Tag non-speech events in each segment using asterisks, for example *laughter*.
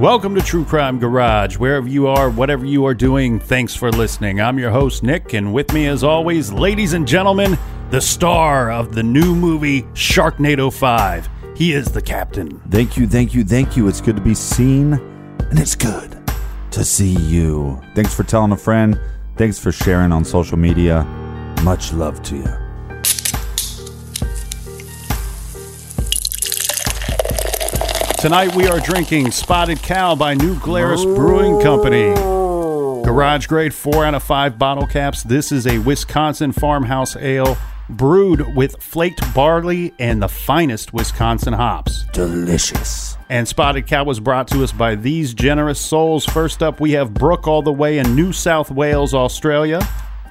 Welcome to True Crime Garage. Wherever you are, whatever you are doing, thanks for listening. I'm your host, Nick, and with me, as always, ladies and gentlemen, the star of the new movie Sharknado 5. He is the captain. Thank you, thank you, thank you. It's good to be seen, and it's good to see you. Thanks for telling a friend. Thanks for sharing on social media. Much love to you. Tonight we are drinking Spotted Cow by New Glarus Brewing Company. Garage grade 4 out of 5 bottle caps. This is a Wisconsin farmhouse ale brewed with flaked barley and the finest Wisconsin hops. Delicious. And Spotted Cow was brought to us by these generous souls. First up, we have Brooke all the way in New South Wales, Australia.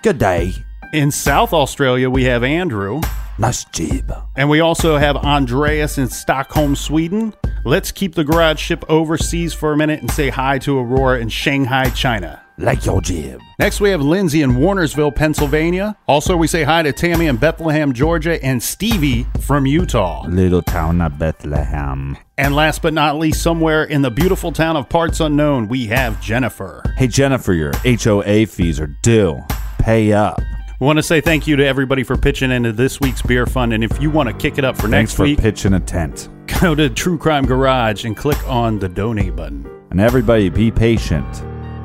Good day. In South Australia, we have Andrew. Nice jib. And we also have Andreas in Stockholm, Sweden. Let's keep the garage ship overseas for a minute and say hi to Aurora in Shanghai, China. Like your jib. Next, we have Lindsay in Wernersville, Pennsylvania. Also, we say hi to Tammy in Bethlehem, Georgia, and Stevie from Utah. Little town of Bethlehem. And last but not least, somewhere in the beautiful town of Parts Unknown, we have Jennifer. Hey, Jennifer, your HOA fees are due. Pay up. We want to say thank you to everybody for pitching into this week's beer fund. And if you want to kick it up for Thanks next for week, pitching a tent. go to True Crime Garage and click on the donate button. And everybody, be patient.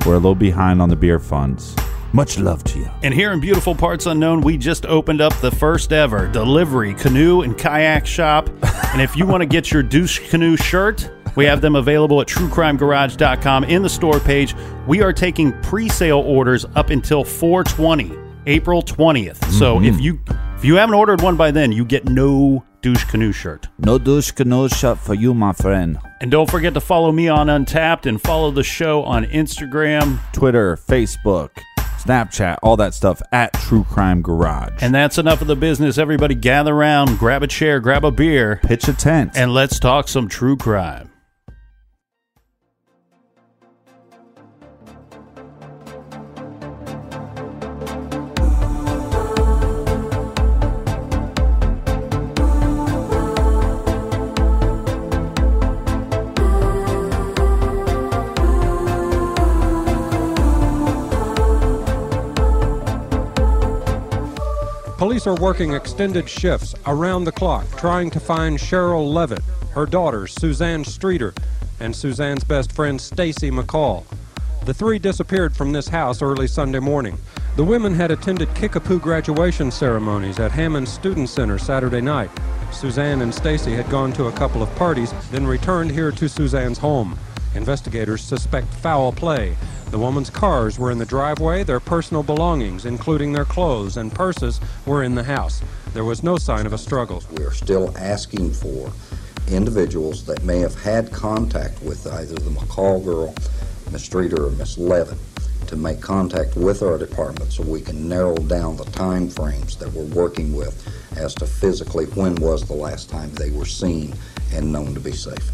We're a little behind on the beer funds. Much love to you. And here in beautiful parts unknown, we just opened up the first ever delivery canoe and kayak shop. *laughs* and if you want to get your douche canoe shirt, we have them available at truecrimegarage.com in the store page. We are taking pre-sale orders up until 420, April 20th. So mm-hmm. if you if you haven't ordered one by then, you get no douche canoe shirt. No douche canoe shirt for you, my friend. And don't forget to follow me on Untappd and follow the show on Instagram. Twitter, Facebook, Snapchat, all that stuff at True Crime Garage. And that's enough of the business. Everybody gather around, grab a chair, grab a beer, pitch a tent. and let's talk some true crime. Police are working extended shifts around the clock trying to find Sherrill Levitt, her daughter Suzanne Streeter, and Suzanne's best friend Stacy McCall. The three disappeared from this house early Sunday morning. The women had attended Kickapoo graduation ceremonies at Hammons Student Center Saturday night. Suzanne and Stacy had gone to a couple of parties, then returned here to Suzanne's home. Investigators suspect foul play. The woman's cars were in the driveway. Their personal belongings, including their clothes and purses, were in the house. There was no sign of a struggle. We are still asking for individuals that may have had contact with either the McCall girl, Miss Streeter, or Miss Levin. to make contact with our department so we can narrow down the time frames that we're working with as to physically when was the last time they were seen and known to be safe.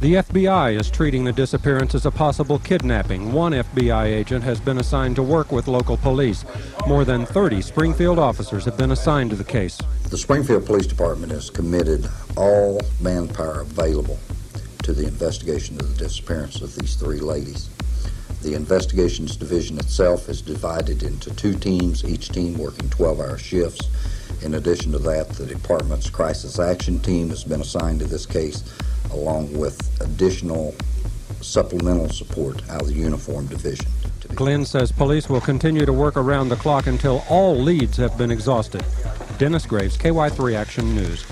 The FBI is treating the disappearance as a possible kidnapping. One FBI agent has been assigned to work with local police. More than 30 Springfield officers have been assigned to the case. The Springfield Police Department has committed all manpower available to the investigation of the disappearance of these three ladies. The investigations division itself is divided into two teams, each team working 12 hour shifts. In addition to that, the department's crisis action team has been assigned to this case, along with additional supplemental support out of the uniform division. Glenn says police will continue to work around the clock until all leads have been exhausted. Dennis Graves, KY3 Action News.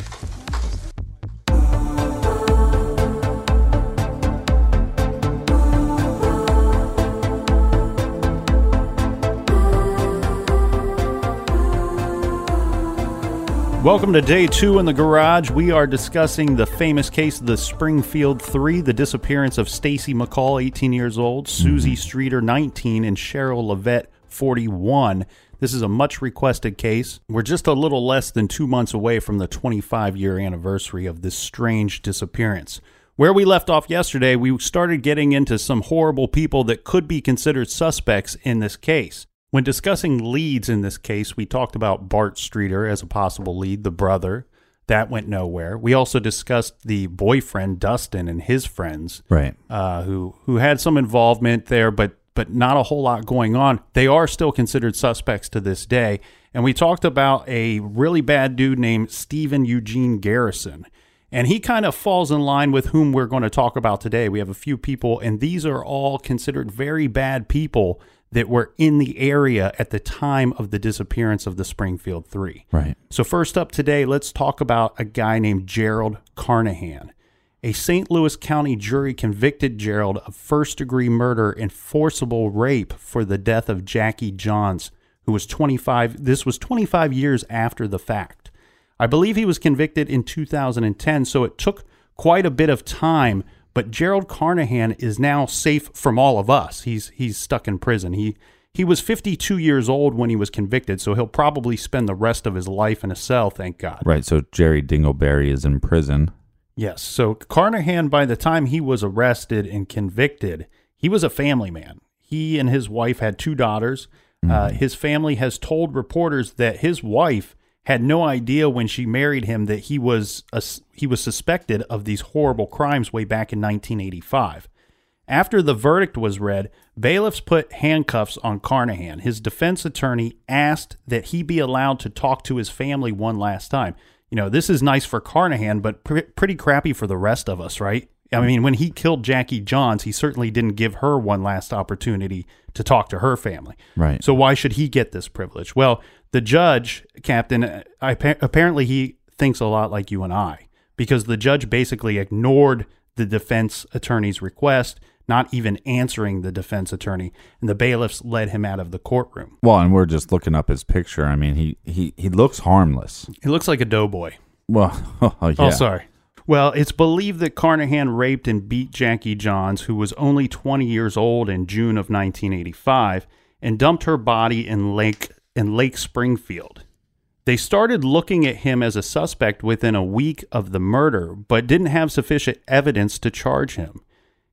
Welcome to day two in the garage. We are discussing the famous case of the Springfield Three, the disappearance of Stacy McCall, 18 years old, Susie mm-hmm. Streeter, 19, and Sherrill Levitt, 41. This is a much requested case. We're just a little less than two months away from the 25 year anniversary of this strange disappearance. Where we left off yesterday, we started getting into some horrible people that could be considered suspects in this case. When discussing leads in this case, we talked about Bart Streeter as a possible lead, the brother. That went nowhere. We also discussed the boyfriend Dustin and his friends, Right. uh, who who had some involvement there, but but not a whole lot going on. They are still considered suspects to this day. And we talked about a really bad dude named Stephen Eugene Garrison. And he kind of falls in line with whom we're going to talk about today. We have a few people, and these are all considered very bad people that were in the area at the time of the disappearance of the Springfield Three. Right. So, first up today, let's talk about a guy named Gerald Carnahan. A St. Louis County jury convicted Gerald of first degree murder and forcible rape for the death of Jackie Johns, who was 25. This was 25 years after the fact. I believe he was convicted in 2010, so it took quite a bit of time. But Gerald Carnahan is now safe from all of us. He's he's stuck in prison. He he was 52 years old when he was convicted, so he'll probably spend the rest of his life in a cell. Thank God. Right. So Jerry Dingleberry is in prison. Yes. So Carnahan, by the time he was arrested and convicted, he was a family man. He and his wife had two daughters. Uh, his family has told reporters that his wife had no idea when she married him that he was a, he was suspected of these horrible crimes way back in 1985. After the verdict was read, bailiffs put handcuffs on Carnahan. His defense attorney asked that he be allowed to talk to his family one last time. You know, this is nice for Carnahan, but pr- pretty crappy for the rest of us, right? I mean, when he killed Jackie Johns, he certainly didn't give her one last opportunity to talk to her family. Right. So why should he get this privilege? Well, the judge, Captain, uh, I, apparently he thinks a lot like you and I, because the judge basically ignored the defense attorney's request, not even answering the defense attorney, and the bailiffs led him out of the courtroom. Well, and we're just looking up his picture. I mean, he he he looks harmless. He looks like a doughboy. Well, *laughs* oh, yeah. Oh, sorry. Well, it's believed that Carnahan raped and beat Jackie Johns, who was only 20 years old in June of 1985, and dumped her body in Lake in Lake Springfield. They started looking at him as a suspect within a week of the murder, but didn't have sufficient evidence to charge him.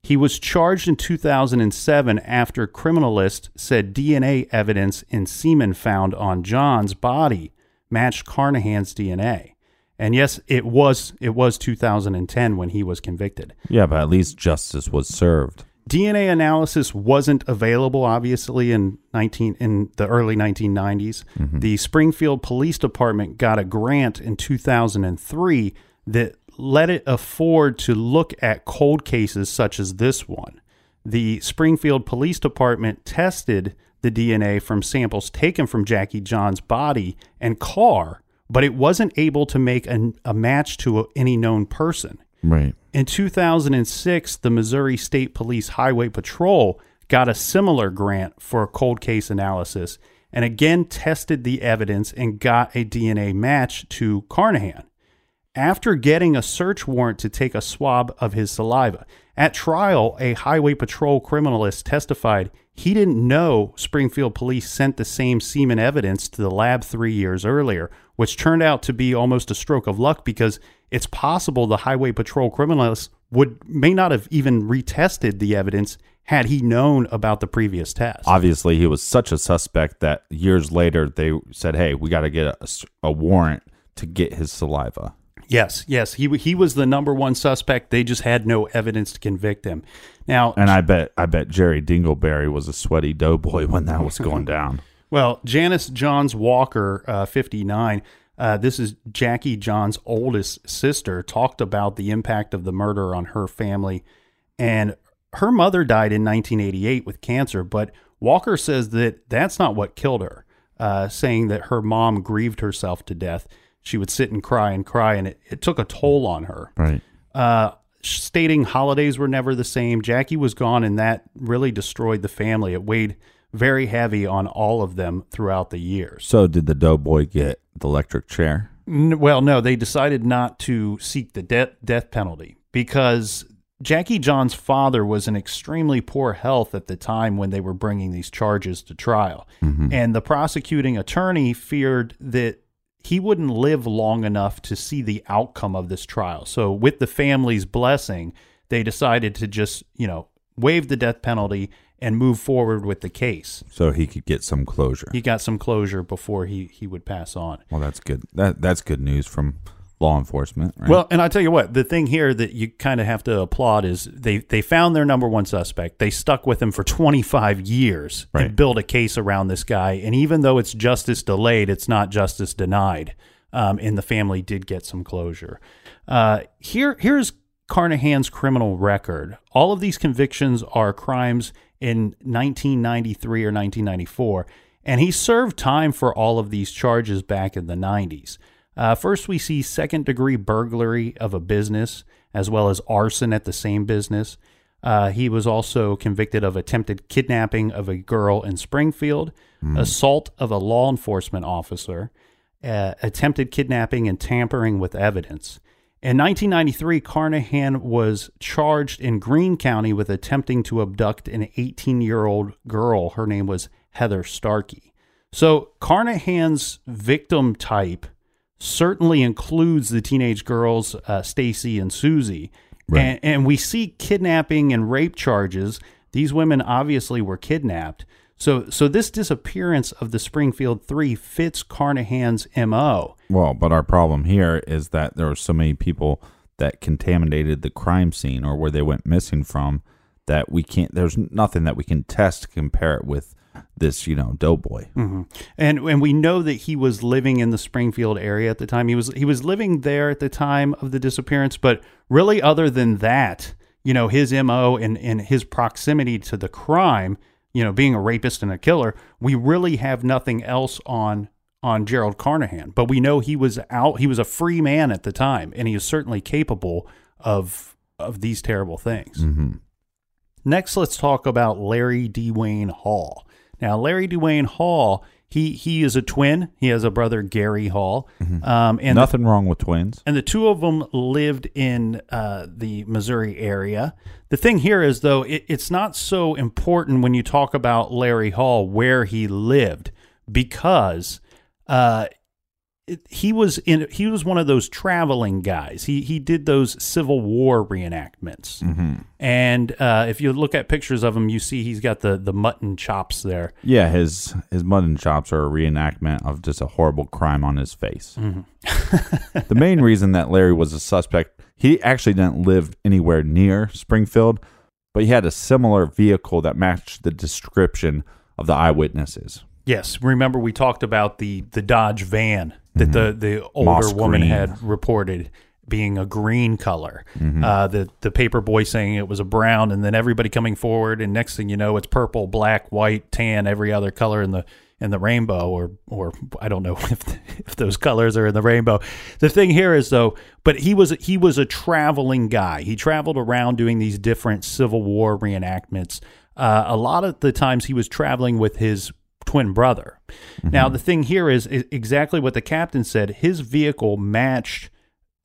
He was charged in 2007 after criminalists said DNA evidence in semen found on John's body matched Carnahan's DNA. And yes, it was it was 2010 when he was convicted. Yeah, but at least justice was served. DNA analysis wasn't available obviously in 19 in the early 1990s. Mm-hmm. The Springfield Police Department got a grant in 2003 that let it afford to look at cold cases such as this one. The Springfield Police Department tested the DNA from samples taken from Jackie John's body and car, but it wasn't able to make an, a match to any known person. Right. In 2006, the Missouri State Police Highway Patrol got a similar grant for a cold case analysis and again tested the evidence and got a DNA match to Carnahan. after getting a search warrant to take a swab of his saliva. At trial, a highway patrol criminalist testified he didn't know Springfield police sent the same semen evidence to the lab three years earlier, which turned out to be almost a stroke of luck because it's possible the highway patrol criminalist would may not have even retested the evidence had he known about the previous test. Obviously, he was such a suspect that years later they said, "Hey, we got to get a, a warrant to get his saliva." Yes, yes, he he was the number one suspect. They just had no evidence to convict him. Now, And I bet I bet Jerry Dingleberry was a sweaty doughboy *laughs* when that was going down. well, Janice Johns Walker, uh, fifty nine. Uh, this is Jackie John's oldest sister. Talked about the impact of the murder on her family, and her mother died in 1988 with cancer. But Walker says that that's not what killed her. Uh, saying that her mom grieved herself to death. She would sit and cry and cry, and it, it took a toll on her. Right. uh, stating holidays were never the same. Jackie was gone, and that really destroyed the family. It weighed very heavy on all of them throughout the years. So did the doughboy get the electric chair? N- Well, no, they decided not to seek the de- death penalty because Jackie John's father was in extremely poor health at the time when they were bringing these charges to trial. And the prosecuting attorney feared that he wouldn't live long enough to see the outcome of this trial. So, with the family's blessing, they decided to just, you know, waive the death penalty and move forward with the case. So he could get some closure. He got some closure before he, he would pass on. well, that's good. That that's good news from law enforcement. Right? Well, and I tell you what, the thing here that you kind of have to applaud is they they found their number one suspect. They stuck with him for 25 years Right. and built a case around this guy. And even though it's justice delayed, it's not justice denied. Um, and the family did get some closure. Uh, here, here's Carnahan's criminal record. All of these convictions are crimes in 1993 or 1994, and he served time for all of these charges back in the 90s. Uh, first, we see second degree burglary of a business as well as arson at the same business. Uh, he was also convicted of attempted kidnapping of a girl in Springfield, assault of a law enforcement officer, uh, attempted kidnapping and tampering with evidence. In 1993, Carnahan was charged in Greene County with attempting to abduct an 18 year old girl. Her name was Heather Starkey. So, Carnahan's victim type certainly includes the teenage girls, uh, Stacy and Susie. And, and we see kidnapping and rape charges. These women obviously were kidnapped. So, so this disappearance of the Springfield Three fits Carnahan's MO. Well, but our problem here is that there were so many people that contaminated the crime scene or where they went missing from that we can't. There's nothing that we can test to compare it with this, you know, doughboy. Mm-hmm. And and we know that he was living in the Springfield area at the time. He was he was living there at the time of the disappearance, but really other than that, you know, his MO and, and his proximity to the crime, you know, being a rapist and a killer, we really have nothing else on on Gerald Carnahan. But we know he was out he was a free man at the time, and he is certainly capable of of these terrible things. Mm-hmm. Next, let's talk about Larry DeWayne Hall. Now, Larry DeWayne Hall, he he is a twin. He has a brother, Gary Hall, um, and Nothing wrong with twins. and the two of them lived in uh, the Missouri area. The thing here is, though, it, it's not so important when you talk about Larry Hall where he lived because uh, it, he was in he was one of those traveling guys. He he did those Civil War reenactments, and uh, if you look at pictures of him, you see he's got the the mutton chops there. Yeah, his his mutton chops are a reenactment of just a horrible crime on his face. *laughs* the main reason that Larry was a suspect, he actually didn't live anywhere near Springfield, but he had a similar vehicle that matched the description of the eyewitnesses. Yes, remember we talked about the the Dodge van that the the older Moss woman green. had reported being a green color. Uh, the the paper boy saying it was a brown, and then everybody coming forward, and next thing you know, it's purple, black, white, tan, every other color in the in the rainbow, or or I don't know *laughs* if if those colors are in the rainbow. The thing here is though, but he was he was a traveling guy. He traveled around doing these different Civil War reenactments. Uh, a lot of the times he was traveling with his twin brother. Now, the thing here is, is exactly what the captain said. His vehicle matched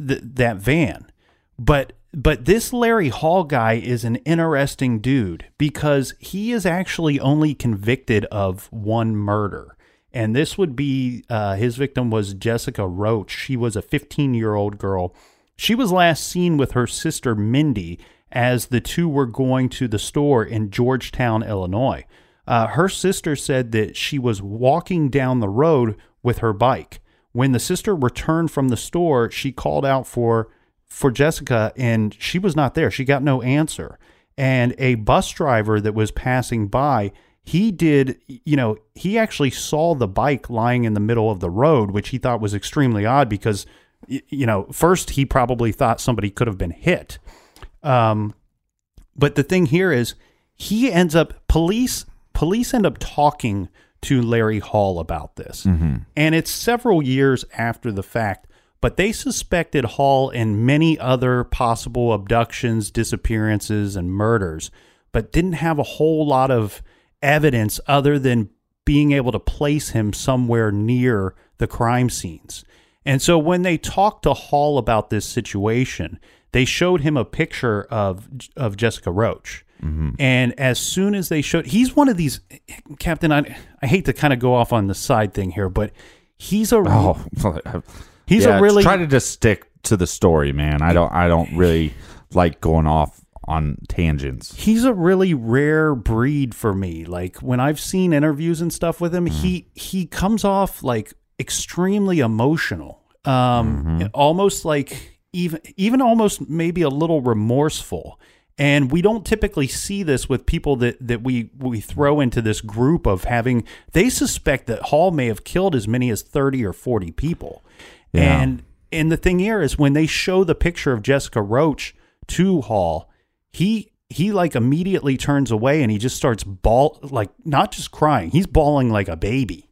th- that van. But but this Larry Hall guy is an interesting dude because he is actually only convicted of one murder. And this would be uh, his victim was Jessica Roach. She was a 15 year old girl. She was last seen with her sister Mindy as the two were going to the store in Georgetown, Illinois. Uh, her sister said that she was walking down the road with her bike. When the sister returned from the store, she called out for for Jessica and she was not there. She got no answer. And a bus driver that was passing by, he did, you know, he actually saw the bike lying in the middle of the road, which he thought was extremely odd because, you know, first he probably thought somebody could have been hit. Um, but the thing here is he ends up police police end up talking to Larry Hall about this. Mm-hmm. And it's several years after the fact, but they suspected Hall in many other possible abductions, disappearances and murders, but didn't have a whole lot of evidence other than being able to place him somewhere near the crime scenes. And so when they talked to Hall about this situation, they showed him a picture of of Jessica Roach. Mm-hmm. And as soon as they showed, he's one of these Captain. I I hate to kind of go off on the side thing here, but he's a Oh, he's Yeah, a really try to just stick to the story, man. I don't. I don't really like going off on tangents. he's a really rare breed for me. Like when I've seen interviews and stuff with him, mm-hmm. he he comes off like extremely emotional. Um mm-hmm. almost like even even almost maybe a little remorseful. And we don't typically see this with people that, that we, we throw into this group of having they suspect that Hall may have killed as many as 30 or 40 people. Yeah. And and the thing here is when they show the picture of Jessica Roach to Hall, he he like immediately turns away and he just starts ball like not just crying, he's bawling like a baby.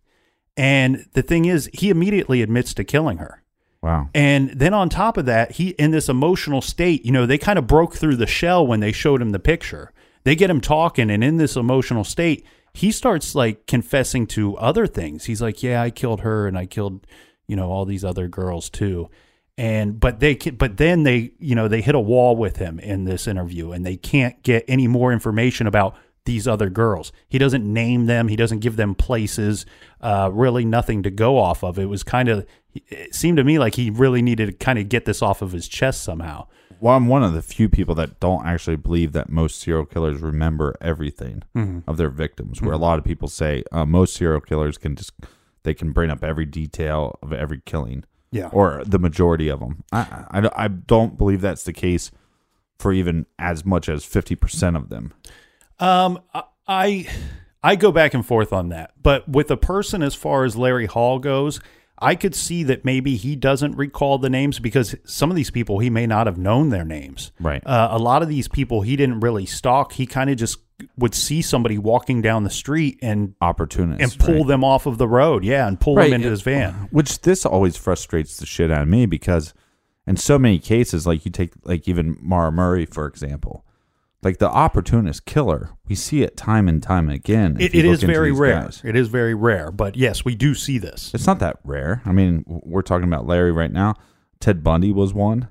And the thing is, he immediately admits to killing her. Wow. And then on top of that, he in this emotional state, you know, they kind of broke through the shell when they showed him the picture. They get him talking and in this emotional state, he starts like confessing to other things. He's like, "Yeah, I killed her and I killed, you know, all these other girls too." And but they but then they, you know, they hit a wall with him in this interview and they can't get any more information about these other girls. He doesn't name them. He doesn't give them places. Uh, really, nothing to go off of. It was kind of. It seemed to me like he really needed to kind of get this off of his chest somehow. Well, I'm one of the few people that don't actually believe that most serial killers remember everything Mm-hmm. of their victims. Where a lot of people say uh, most serial killers can just they can bring up every detail of every killing. Yeah. or the majority of them. I, I, I don't believe that's the case for even as much as fifty percent of them. Um, I I go back and forth on that, but with a person as far as Larry Hall goes, I could see that maybe he doesn't recall the names because some of these people he may not have known their names. Right. Uh, a lot of these people he didn't really stalk. He kind of just would see somebody walking down the street and Opportunists and pull right. them off of the road. Yeah, and pull Right, them into uh, his van. Which this always frustrates the shit out of me because in so many cases, like you take like even Maura Murray for example, like the opportunist killer, we see it time and time again. It, it is very rare. guys. It is very rare, but yes, we do see this. It's not that rare. I mean, we're talking about Larry right now. Ted Bundy was one.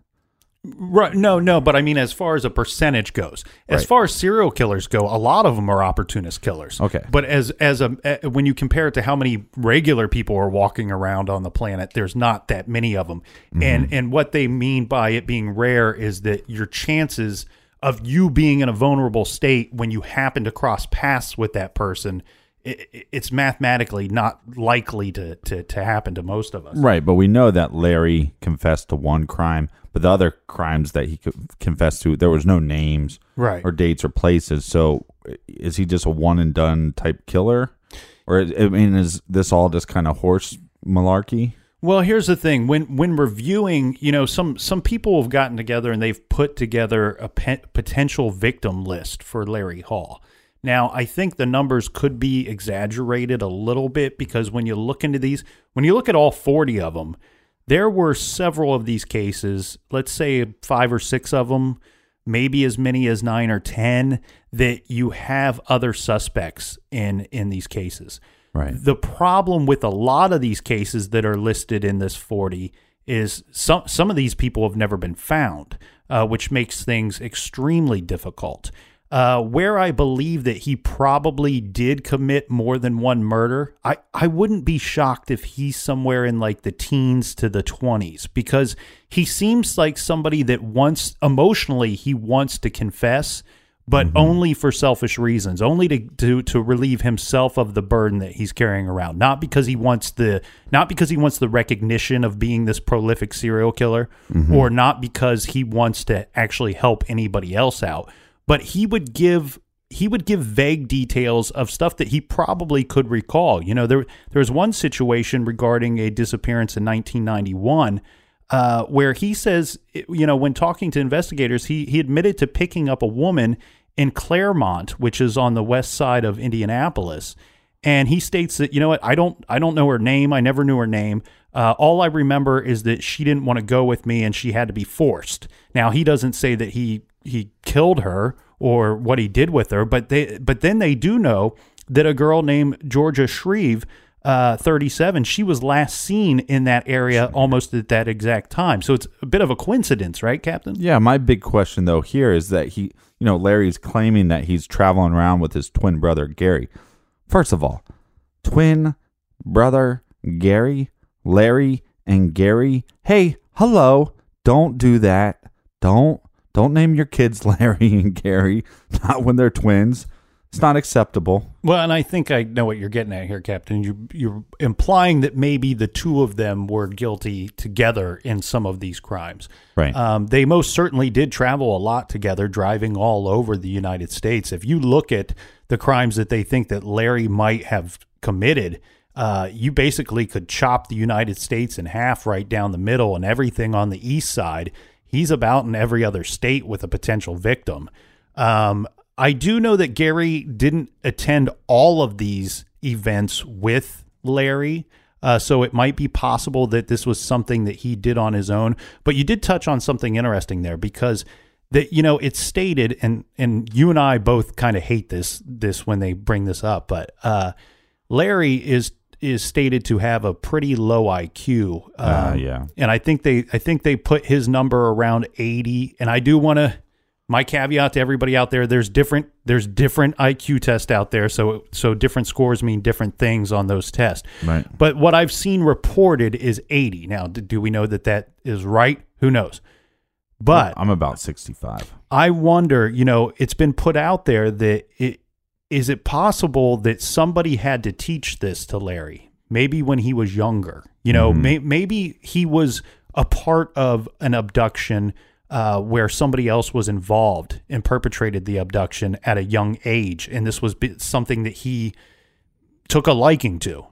Right. No, no, but I mean, as far as a percentage goes, as Right. far as serial killers go, a lot of them are opportunist killers. Okay. But as as a eh, when you compare it to how many regular people are walking around on the planet, there's not that many of them. And and what they mean by it being rare is that your chances of you being in a vulnerable state when you happen to cross paths with that person, it, it- it's mathematically not likely to, to to happen to most of us. Right, but we know that Larry confessed to one crime, but the other crimes that he co- confessed to, there was no names, Right. or dates or places. So, is he just a one and done type killer, or I mean, is this all just kind of horse malarkey? Well, here's the thing: when when reviewing, you know, some some people have gotten together and they've put together a pe- potential victim list for Larry Hall. Now, I think the numbers could be exaggerated a little bit because when you look into these, when you look at all 40 of them, there were several of these cases, let's say 5 or 6 of them, maybe as many as 9 or 10 that you have other suspects in in these cases. Right. The problem with a lot of these cases that are listed in this 40 is some some of these people have never been found, uh, which makes things extremely difficult. Uh, where I believe that he probably did commit more than one murder, I, I wouldn't be shocked if he's somewhere in like the teens to the 20s because he seems like somebody that wants, emotionally, he wants to confess, but only for selfish reasons, only to, to to relieve himself of the burden that he's carrying around, not because he wants the not because he wants the recognition of being this prolific serial killer, or not because he wants to actually help anybody else out, but he would give he would give vague details of stuff that he probably could recall. You know, there there was one situation regarding a disappearance in 1991 uh, where he says, you know, when talking to investigators, he he admitted to picking up a woman in Clermont, which is on the west side of Indianapolis, and he states that you know what, I don't I don't know her name, I never knew her name. Uh, all I remember is that she didn't want to go with me, and she had to be forced. Now he doesn't say that he he killed her or what he did with her, but they but then they do know that a girl named Georgia Shreve uh, 37, she was last seen in that area almost at that exact time. So it's a bit of a coincidence, right, Captain? Yeah, my big question though here is that he, you know, Larry's claiming that he's traveling around with his twin brother Gary. First of all, twin brother Gary, Larry and Gary. Hey, hello. Don't do that. Don't don't name your kids *laughs* Larry and Gary, not when they're twins. It's not acceptable. Well, and I think I know what you're getting at here, Captain. You, you're implying that maybe the two of them were guilty together in some of these crimes. Right. Um, they most certainly did travel a lot together, driving all over the United States. If you look at the crimes that they think that Larry might have committed, uh, you basically could chop the United States in half right down the middle, and everything on the east side. He's about in every other state with a potential victim. Um, I do know that Gary didn't attend all of these events with Larry. Uh, so it might be possible that this was something that he did on his own. But you did touch on something interesting there because that you know it's stated, and and you and I both kind of hate this this when they bring this up. But uh, Larry is is stated to have a pretty low IQ. Uh, Um, yeah. and I think they I think they put his number around 80 and I do want to my caveat to everybody out there there's different there's different IQ tests out there so so different scores mean different things on those tests. Right. But what I've seen reported is 80. Now do, we know that that is right? Who knows? But I'm about 65. I wonder, you know, it's been put out there that it is it possible that somebody had to teach this to Larry? Maybe when he was younger. You know, mm-hmm. may, maybe he was a part of an abduction uh, where somebody else was involved and perpetrated the abduction at a young age, and this was something that he took a liking to.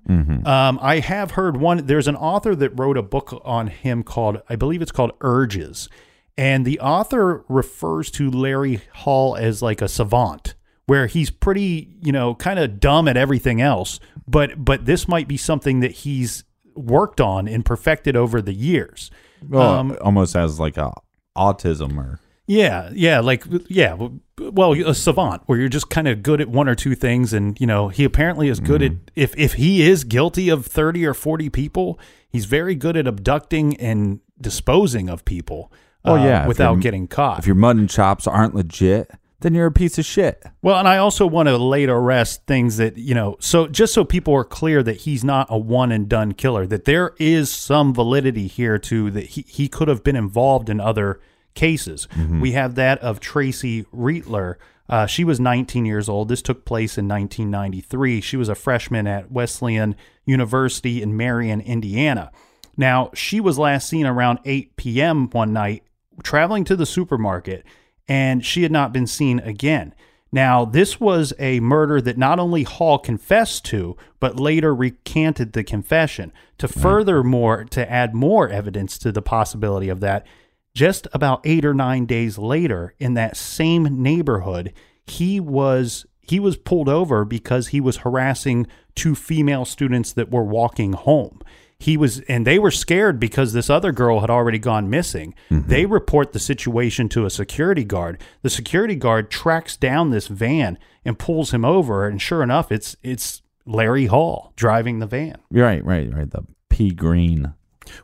Um, I have heard one. There's an author that wrote a book on him called, I believe it's called Urges, and the author refers to Larry Hall as like a savant, where he's pretty, you know, kind of dumb at everything else, but but this might be something that he's worked on and perfected over the years. Well, Um, almost as like a autism or Yeah, yeah, like yeah, well, a savant where you're just kind of good at one or two things, and you know he apparently is good at if if he is guilty of thirty or forty people, he's very good at abducting and disposing of people. Oh, uh, yeah, without getting caught. if your mutton chops aren't legit, then you're a piece of shit. Well, and I also want to lay to rest things that, you know, so just so people are clear that he's not a one and done killer, that there is some validity here to that he, he could have been involved in other cases. We have that of Tracy Reitler. Uh, she was 19 years old. This took place in 1993. She was a freshman at Wesleyan University in Marion, Indiana. Now, she was last seen around 8 p.m. one night traveling to the supermarket, and she had not been seen again. Now, this was a murder that not only Hall confessed to, but later recanted the confession. To furthermore, to add more evidence to the possibility of that, just about eight or nine days later, in that same neighborhood, he was he was pulled over because he was harassing two female students that were walking home he was and they were scared because this other girl had already gone missing mm-hmm. they report the situation to a security guard the security guard tracks down this van and pulls him over and sure enough it's it's larry hall driving the van Right, right, right. The pea green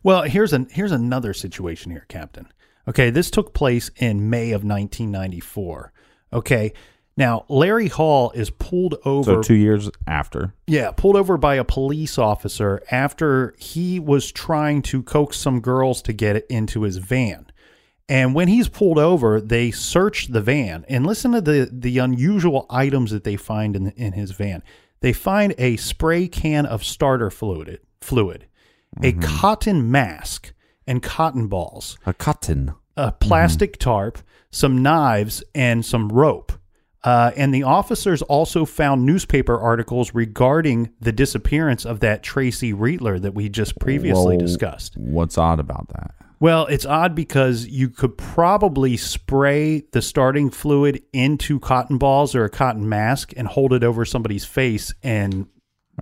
Well, here's an here's another situation here, Captain. Okay, this took place in May of 1994. Okay, now Larry Hall is pulled over. So two years after. Yeah, pulled over by a police officer after he was trying to coax some girls to get into his van. And when he's pulled over, they search the van and listen to the the unusual items that they find in in his van. They find a spray can of starter fluid, fluid, a mm-hmm. cotton mask, and cotton balls A cotton. a plastic tarp, some knives, and some rope. Uh, and the officers also found newspaper articles regarding the disappearance of that Tracy Reitler that we just previously Well, discussed. What's odd about that? Well, it's odd because you could probably spray the starting fluid into cotton balls or a cotton mask and hold it over somebody's face and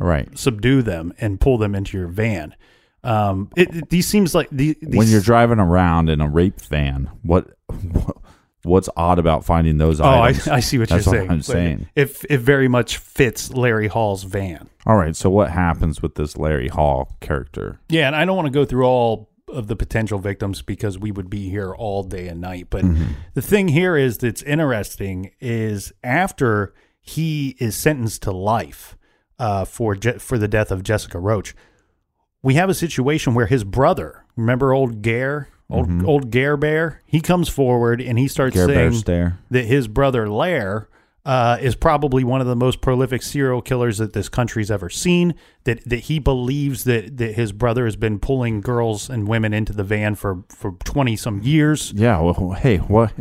All right. subdue them and pull them into your van. Um, it, it- these seems like the, these, when you're driving around in a rape van, what, *laughs* what's odd about finding those Oh, I, items? *laughs* I see what That's you're what saying. I'm saying. It, it very much fits Larry Hall's van. All right. So what happens with this Larry Hall character? Yeah, and I don't want to go through all of the potential victims because we would be here all day and night. But the thing here is that's interesting is after he is sentenced to life uh, for Je- for the death of Jessica Roach, we have a situation where his brother, remember old Gare, old old Gare Bear, he comes forward and he starts Bear saying that his brother Lair uh, is probably one of the most prolific serial killers that this country's ever seen. That that he believes that that his brother has been pulling girls and women into the van for for twenty some years. Yeah. Well, hey, what?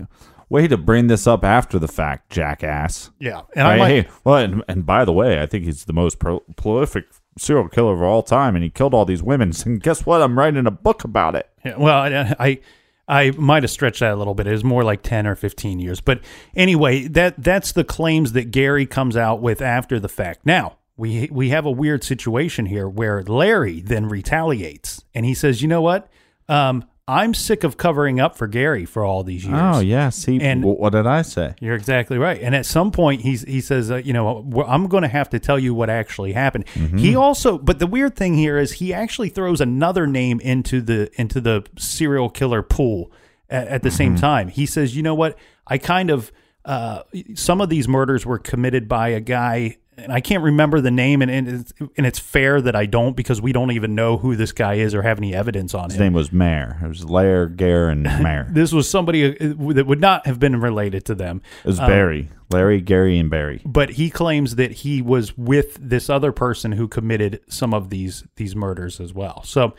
Way to bring this up after the fact, jackass. Yeah, and I Right, might, hey, well, and, and by the way, I think he's the most pro- prolific serial killer of all time, and he killed all these women. *laughs* And guess what? I'm writing a book about it. Yeah, well, I I, I might have stretched that a little bit. It was more like ten or fifteen years, but anyway, that that's the claims that Gary comes out with after the fact. Now we we have a weird situation here where Larry then retaliates and he says, "You know what? Um, I'm sick of covering up for Gary for all these years." Oh, yeah. See, And- wh- what did I say? You're exactly right. And at some point, he's he says, uh, you know, "Well, I'm going to have to tell you what actually happened. He also, but the weird thing here is he actually throws another name into the into the serial killer pool at, at the same time. He says, you know what? I kind of uh, some of these murders were committed by a guy. And I can't remember the name, and, and it's, and it's fair that I don't because we don't even know who this guy is or have any evidence on His him. name was Mare. It was Lair, Gare, and *laughs* Mare. This was somebody uh, that would not have been related to them. It was Barry. Larry, Gary, and Barry. but he claims that he was with this other person who committed some of these these murders as well. So,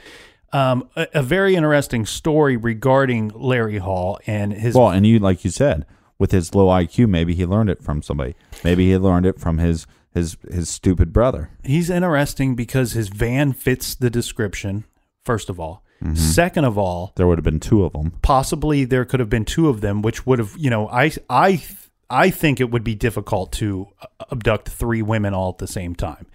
um, a, a very interesting story regarding Larry Hall and his. Well, and you, like you said, with his low IQ, maybe he learned it from somebody. Maybe he learned it from his his his stupid brother. he's interesting because his van fits the description. First of all, second of all, There would have been two of them. possibly there could have been two of them, which would have you know I I I think it would be difficult to abduct three women all at the same time,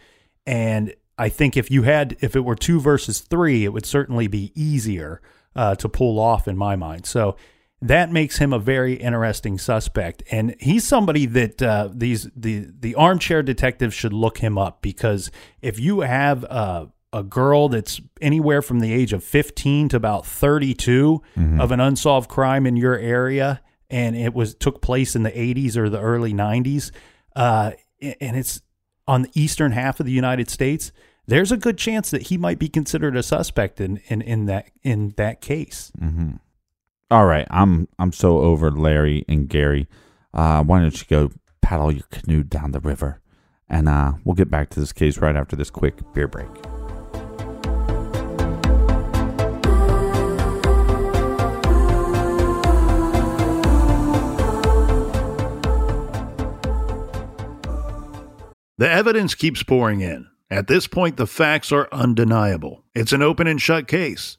and I think if you had if it were two versus three, it would certainly be easier uh, to pull off in my mind. So that makes him a very interesting suspect, and he's somebody that uh, these the the armchair detectives should look him up because if you have uh, a girl that's anywhere from the age of 15 to about 32 of an unsolved crime in your area and it was took place in the 80s or the early 90s uh, and it's on the eastern half of the United States there's a good chance that he might be considered a suspect in in, in that in that case All right, I'm I'm so over Larry and Gary. Uh, why don't you go paddle your canoe down the river, and uh, we'll get back to this case right after this quick beer break. The evidence keeps pouring in. At this point, the facts are undeniable. It's an open and shut case.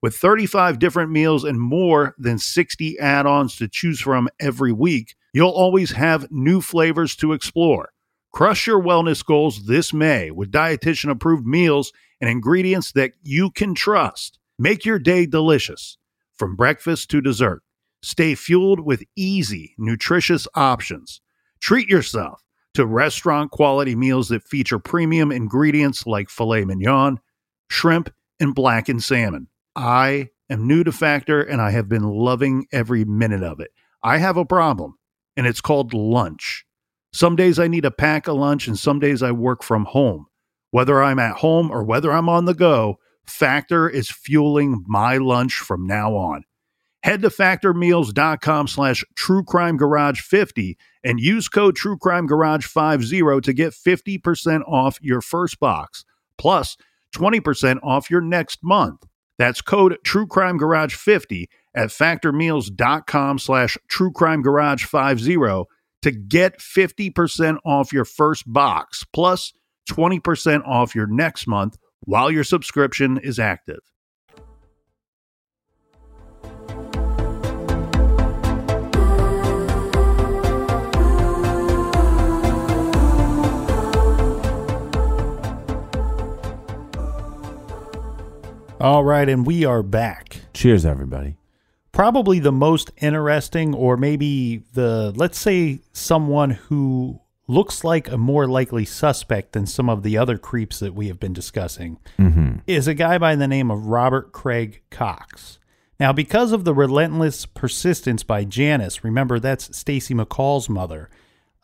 With 35 different meals and more than 60 add ons to choose from every week, You'll always have new flavors to explore. Crush your wellness goals this May with dietitian approved meals and ingredients that you can trust. Make your day delicious from breakfast to dessert. Stay fueled with easy, nutritious options. Treat yourself to restaurant quality meals that feature premium ingredients like filet mignon, shrimp, and blackened salmon. I am new to Factor and I have been loving every minute of it. I have a problem and it's called lunch. Some days I need a pack of lunch, and some days I work from home. Whether I'm at home or whether I'm on the go, Factor is fueling my lunch from now on. Head to factormeals.com slash truecrimegarage50 and use code truecrimegarage50 to get 50% off your first box, plus 20% off your next month. That's code truecrimegarage50 at factormeals.com slash truecrimegarage50 to get 50% off your first box plus 20% off your next month while your subscription is active. All right, and we are back. Cheers, everybody. Probably the most interesting, or maybe the, let's say, someone who looks like a more likely suspect than some of the other creeps that we have been discussing, mm-hmm. is a guy by the name of Robert Craig Cox. Now, because of the relentless persistence by Janice, remember that's Stacy McCall's mother,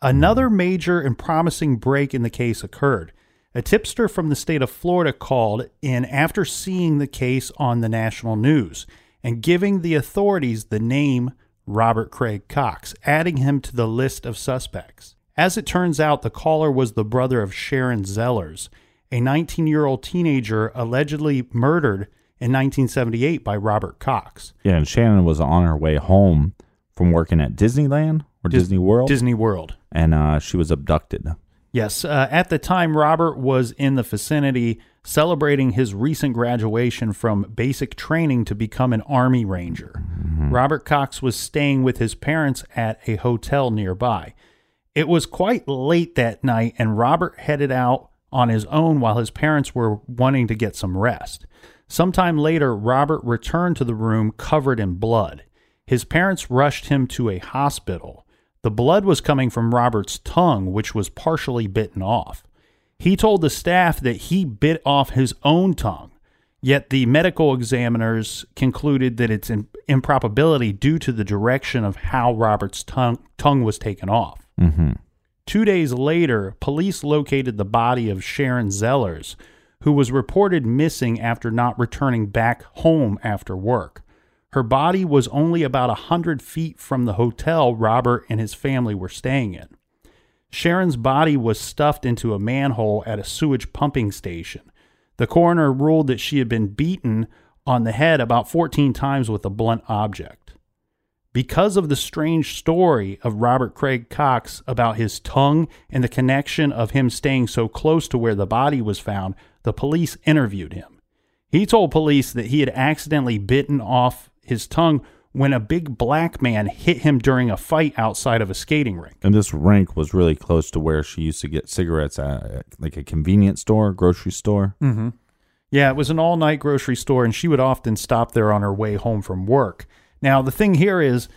another mm-hmm. major and promising break in the case occurred. A tipster from the state of Florida called in after seeing the case on the national news and giving the authorities the name Robert Craig Cox, adding him to the list of suspects. As it turns out, the caller was the brother of Sharon Zellers, a 19 year old teenager allegedly murdered in 1978 by Robert Cox. Yeah, and Shannon was on her way home from working at Disneyland or Dis- Disney World, Disney World. and uh, she was abducted. Yes, uh, at the time, Robert was in the vicinity celebrating his recent graduation from basic training to become an Army Ranger. Robert Cox was staying with his parents at a hotel nearby. It was quite late that night, and Robert headed out on his own while his parents were wanting to get some rest. Sometime later, Robert returned to the room covered in blood. His parents rushed him to a hospital. The blood was coming from Robert's tongue, which was partially bitten off. He told the staff that he bit off his own tongue, yet the medical examiners concluded that it's in improbability due to the direction of how Robert's tongue, tongue was taken off. Mm-hmm. Two days later, police located the body of Sharon Zellers, who was reported missing after not returning back home after work. Her body was only about a hundred feet from the hotel Robert and his family were staying in. Sharon's body was stuffed into a manhole at a sewage pumping station. The coroner ruled that she had been beaten on the head about 14 times with a blunt object. Because of the strange story of Robert Craig Cox about his tongue and the connection of him staying so close to where the body was found, the police interviewed him. He told police that he had accidentally bitten off his tongue when a big black man hit him during a fight outside of a skating rink. And this rink was really close to where she used to get cigarettes at, like a convenience store, grocery store. Mm-hmm. Yeah, it was an all night grocery store, and she would often stop there on her way home from work. Now, the thing here is,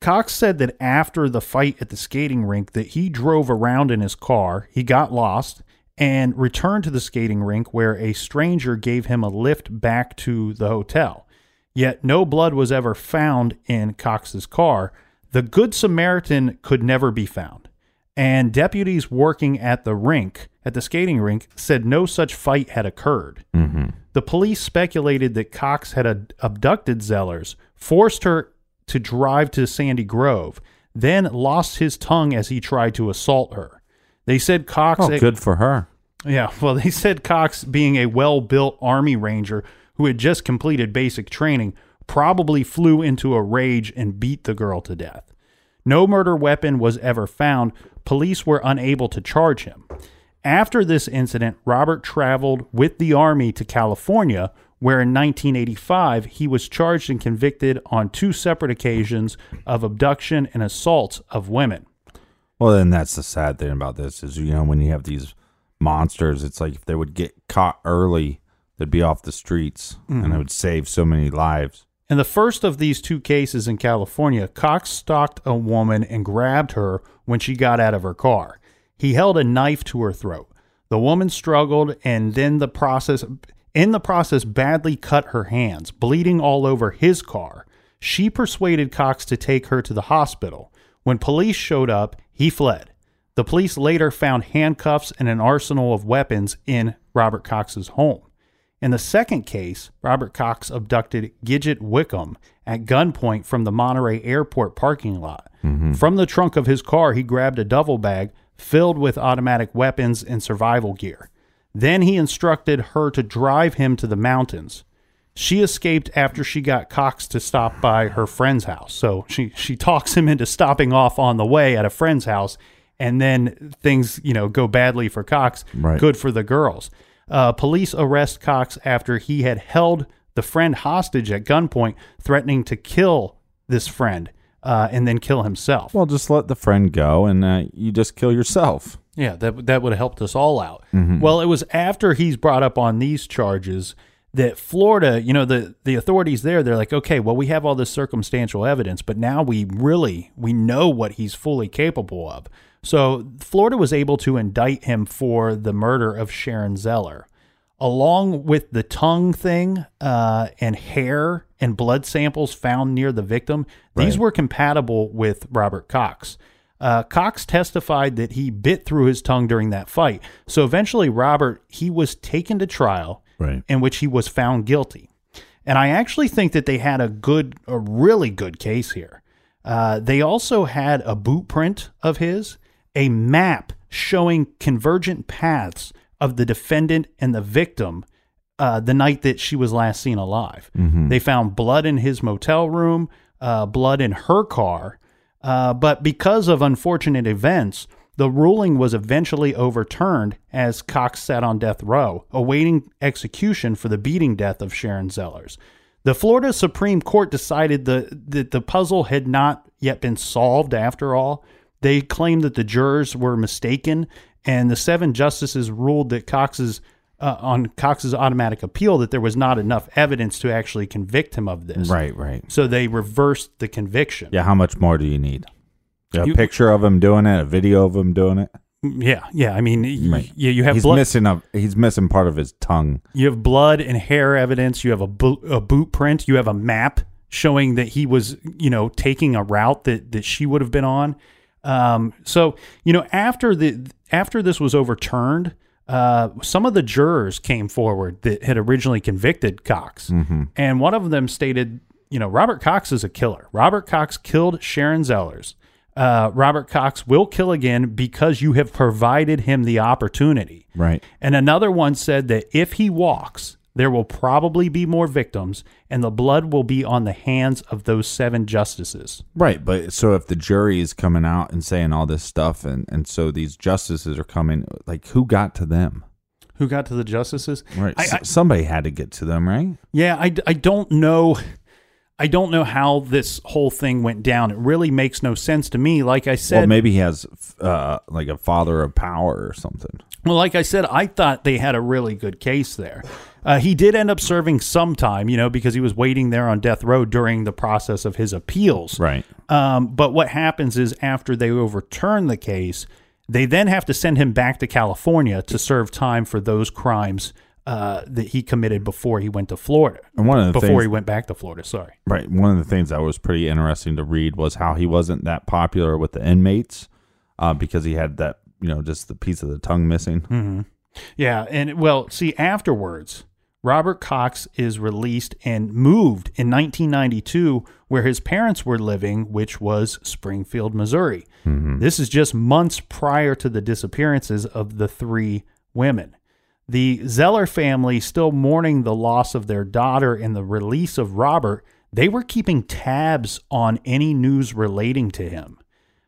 Cox said that after the fight at the skating rink that he drove around in his car, he got lost and returned to the skating rink where a stranger gave him a lift back to the hotel. Yet no blood was ever found in Cox's car. The Good Samaritan could never be found. And deputies working at the rink, at the skating rink, said no such fight had occurred. Mm-hmm. The police speculated that Cox had ad- abducted Zellers, forced her to drive to Sandy Grove, then lost his tongue as he tried to assault her. They said Cox. Oh, good for her. Yeah, well, *laughs* they said Cox, being a well built Army Ranger who had just completed basic training, probably flew into a rage and beat the girl to death. No murder weapon was ever found. Police were unable to charge him. After this incident, Robert traveled with the Army to California, where in 1985 he was charged and convicted on two separate occasions of abduction and assaults of women. Well, then that's the sad thing about this is you know when you have these monsters, it's like if they would get caught early, they'd be off the streets, and it mm-hmm. would save so many lives. In the first of these two cases in California, Cox stalked a woman and grabbed her when she got out of her car. He held a knife to her throat. The woman struggled and then the process in the process badly cut her hands, bleeding all over his car. She persuaded Cox to take her to the hospital. When police showed up, he fled. The police later found handcuffs and an arsenal of weapons in Robert Cox's home. In the second case, Robert Cox abducted Gidget Wickham at gunpoint from the Monterey Airport parking lot. Mm-hmm. From the trunk of his car, he grabbed a duffel bag filled with automatic weapons and survival gear. Then he instructed her to drive him to the mountains. She escaped after she got Cox to stop by her friend's house. So she, she talks him into stopping off on the way at a friend's house and then things you know go badly for Cox, Right. good for the girls. Uh, police arrest Cox after he had held the friend hostage at gunpoint, threatening to kill this friend uh, and then kill himself. Well, just let the friend go, and uh, you just kill yourself. Yeah, that that would have helped us all out. Well, it was after he's brought up on these charges that Florida, you know, the the authorities there, they're like, okay, well, we have all this circumstantial evidence, but now we really we know what he's fully capable of. So Florida was able to indict him for the murder of Sharon Zeller, along with the tongue thing uh, and hair and blood samples found near the victim. These were compatible with Robert Cox. Uh, Cox testified that he bit through his tongue during that fight. So eventually, Robert he was taken to trial, Right. in which he was found guilty. And I actually think that they had a good, a really good case here. Uh, they also had a boot print of his, a map showing convergent paths of the defendant and the victim uh, the night that she was last seen alive. They found blood in his motel room, uh, blood in her car. Uh, but because of unfortunate events, the ruling was eventually overturned as Cox sat on death row, awaiting execution for the beating death of Sharon Zellers. The Florida Supreme Court decided the, that the puzzle had not yet been solved after all. They claimed that the jurors were mistaken, and the seven justices ruled that Cox's uh, on Cox's automatic appeal that there was not enough evidence to actually convict him of this. Right, right. So they reversed the conviction. Yeah, how much more do you need? A You- picture of him doing it, a video of him doing it. Yeah, yeah. I mean, Right. you, you have he's blood. missing a he's missing part of his tongue. You have blood and hair evidence. You have a boot, a boot print. You have a map showing that he was, you know, taking a route that that she would have been on. Um, so you know, after the after this was overturned, uh, some of the jurors came forward that had originally convicted Cox, and one of them stated, you know, Robert Cox is a killer. Robert Cox killed Sharon Zellers. Uh, Robert Cox will kill again because you have provided him the opportunity. Right. And another one said that if he walks, there will probably be more victims, and the blood will be on the hands of those seven justices. Right, but so if the jury is coming out and saying all this stuff, and and so these justices are coming, like who got to them? Who got to the justices? Right, I, S- I, somebody had to get to them, right? yeah, I, I don't know. I don't know how this whole thing went down. It really makes no sense to me. Like I said, well, maybe he has uh, like a father of power or something. Well, like I said, I thought they had a really good case there. Uh, he did end up serving some time, you know, because he was waiting there on death row during the process of his appeals. Right. Um, but what happens is after they overturn the case, they then have to send him back to California to serve time for those crimes uh, that he committed before he went to Florida. And one of the before things, he went back to Florida. Sorry. right, one of the things that was pretty interesting to read was how he wasn't that popular with the inmates uh, because he had that, you know, just the piece of the tongue missing. Yeah, and well, see, afterwards, Robert Cox is released and moved in 1992 where his parents were living, which was Springfield, Missouri. This is just months prior to the disappearances of the three women. The Zeller family, still mourning the loss of their daughter and the release of Robert, they were keeping tabs on any news relating to him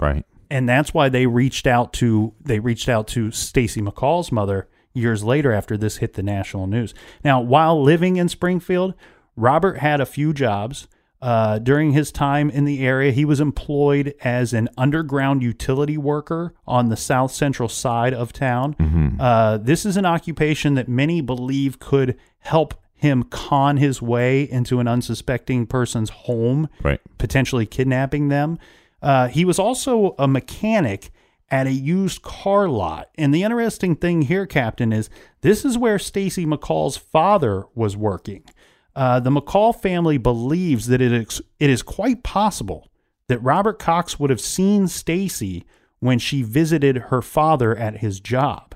Right. and that's why they reached out to they reached out to Stacy McCall's mother years later after this hit the national news. Now, while living in Springfield, Robert had a few jobs. Uh, during his time in the area, he was employed as an underground utility worker on the south central side of town. Uh, this is an occupation that many believe could help him con his way into an unsuspecting person's home Right. potentially kidnapping them. Uh, he was also a mechanic at a used car lot. And the interesting thing here, Captain, is this is where Stacy McCall's father was working. Uh, the McCall family believes that it is, it is quite possible that Robert Cox would have seen Stacy when she visited her father at his job.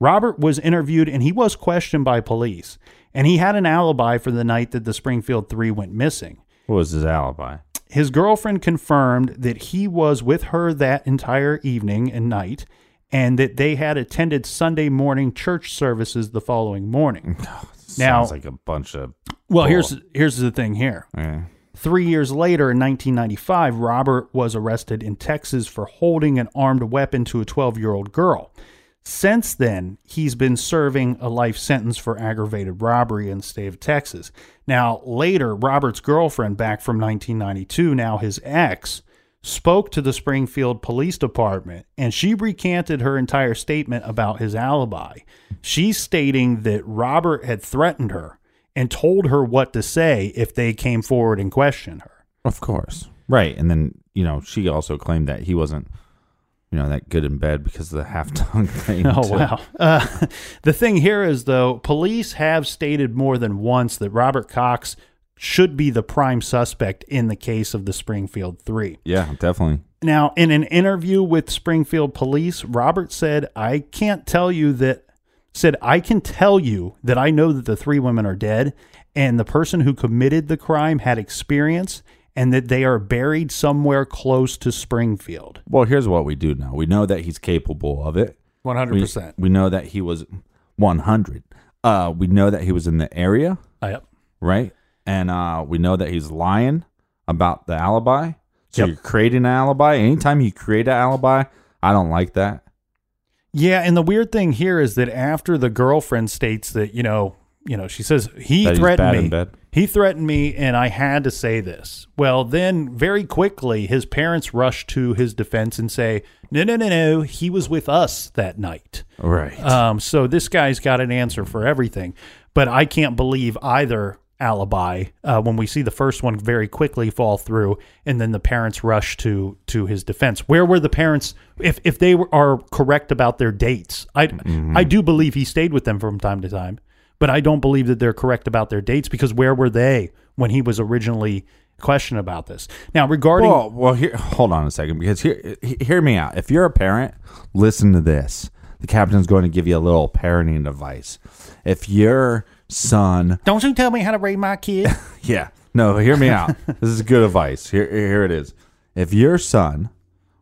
Robert was interviewed and he was questioned by police, and he had an alibi for the night that the Springfield Three went missing. What was his alibi? His girlfriend confirmed that he was with her that entire evening and night, and that they had attended Sunday morning church services the following morning. *laughs* Now- Sounds like a bunch of. Well, Bull. here's here's the thing here. Yeah. Three years later, in 1995, Robert was arrested in Texas for holding an armed weapon to a 12 year old girl. Since then, he's been serving a life sentence for aggravated robbery in the state of Texas. Now, later, Robert's girlfriend, back from 1992, now his ex, spoke to the Springfield Police Department and she recanted her entire statement about his alibi. She's stating that Robert had threatened her and told her what to say if they came forward and questioned her. Of course. Right. And then, you know, she also claimed that he wasn't, you know, that good in bed because of the half tongue *laughs* thing. Oh, too. wow. Uh, *laughs* the thing here is, though, police have stated more than once that Robert Cox should be the prime suspect in the case of the Springfield Three. Yeah, definitely. Now, in an interview with Springfield Police, Robert said, I can't tell you that, said, I can tell you that I know that the three women are dead and the person who committed the crime had experience and that they are buried somewhere close to Springfield. Well, here's what we do know. We know that he's capable of it. 100%. We, we know that he was 100. Uh, we know that he was in the area, Yep. right? And uh, we know that he's lying about the alibi. So Yep. you're creating an alibi. Anytime you create an alibi, I don't like that. Yeah, and the weird thing here is that after the girlfriend states that, you know, you know, she says he That he's threatened me. bed. He threatened me and I had to say this. Well, then very quickly his parents rush to his defense and say, "No, no, no, no, he was with us that night." Right. Um, so this guy's got an answer for everything. But I can't believe either alibi uh, when we see the first one very quickly fall through, and then the parents rush to to his defense. Where were the parents? If if they were, are correct about their dates, I I do believe he stayed with them from time to time, but I don't believe that they're correct about their dates because where were they when he was originally questioned about this? Now regarding Well, well, here, hold on a second, because here, hear me out. If you're a parent, listen to this. The captain's going to give you a little parenting advice. If your son, don't you tell me how to raise my kid? *laughs* yeah, no, hear me out. *laughs* this is good advice. Here, here it is. If your son